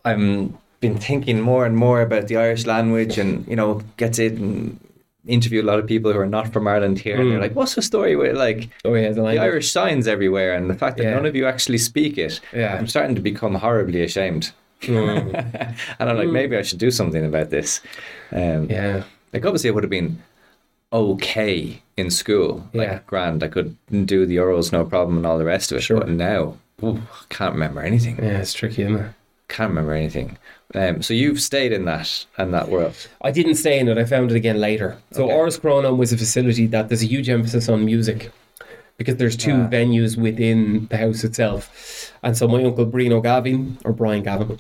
I'm been thinking more and more about the Irish language, and you know, get it and interview a lot of people who are not from Ireland here, and they're like, "What's the story with like?" Oh, yeah, the the. Irish signs everywhere, and the fact that Yeah. none of you actually speak it, Yeah. I'm starting to become horribly ashamed. Mm. and I'm like, maybe I should do something about this. Um, yeah. Like, obviously, it would have been okay in school. Like, Yeah. grand. I could do the orals, no problem, and all the rest of it. Sure. But now, ooh, I can't remember anything. Yeah, it's tricky, isn't it? Can't remember anything. Um, so you've stayed in that and that world. I didn't stay in it. I found it again later. So Okay. Áras Chrónáin was a facility that there's a huge emphasis on music because there's two Ah. venues within the house itself. And so my uncle Brino Gavin, or Brian Gavin,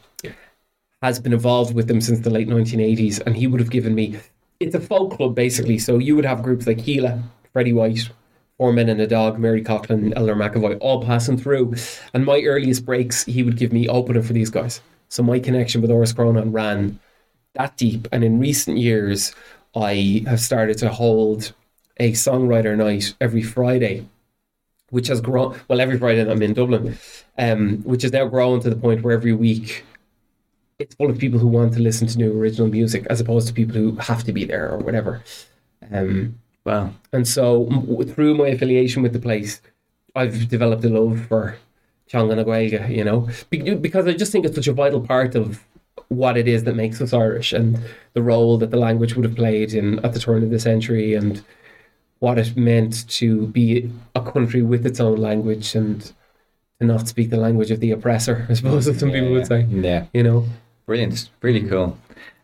has been involved with them since the late 1980s. And he would have given me, it's a folk club basically. So you would have groups like Kíla, Freddie White, Four Men and a Dog, Mary Coughlin, Eleanor McEvoy, all passing through. And my earliest breaks, he would give me opening for these guys. So my connection with Áras Chrónáin ran that deep. And in recent years, I have started to hold a songwriter night every Friday, which has grown. Well, every Friday I'm in Dublin, um, which has now grown to the point where every week it's full of people who want to listen to new original music, as opposed to people who have to be there or whatever. Um, Wow. and so through my affiliation with the place, I've developed a love for Chonga na you know, Be- because I just think it's such a vital part of what it is that makes us Irish and the role that the language would have played in at the turn of the century and what it meant to be a country with its own language and to not speak the language of the oppressor, I suppose, as some people would say, Yeah. you know. Brilliant. Really cool.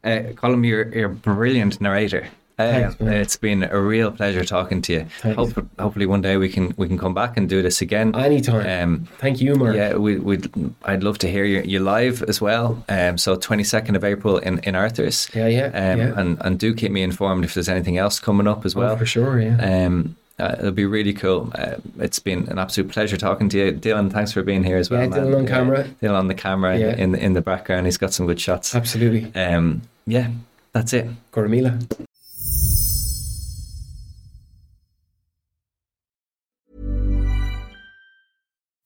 Uh, Colm, you're, you're a brilliant narrator. Uh, Thanks, it's been a real pleasure talking to you. Hope, hopefully, one day we can we can come back and do this again. Anytime. Um, Thank you, Mark. yeah, we, we'd. I'd love to hear you, you live as well. Um, so twenty second of April in, in Arthur's. Yeah, yeah, Um, yeah. And and do keep me informed if there's anything else coming up as Oh, well. for sure, yeah. Um, uh, it'll be really cool. Uh, it's been an absolute pleasure talking to you, Dylan. Thanks for being here as well. Yeah, man. Dylan on camera. Dylan on the camera Yeah. in in the background. He's got some good shots. Absolutely. Um, yeah, that's it. Goramila.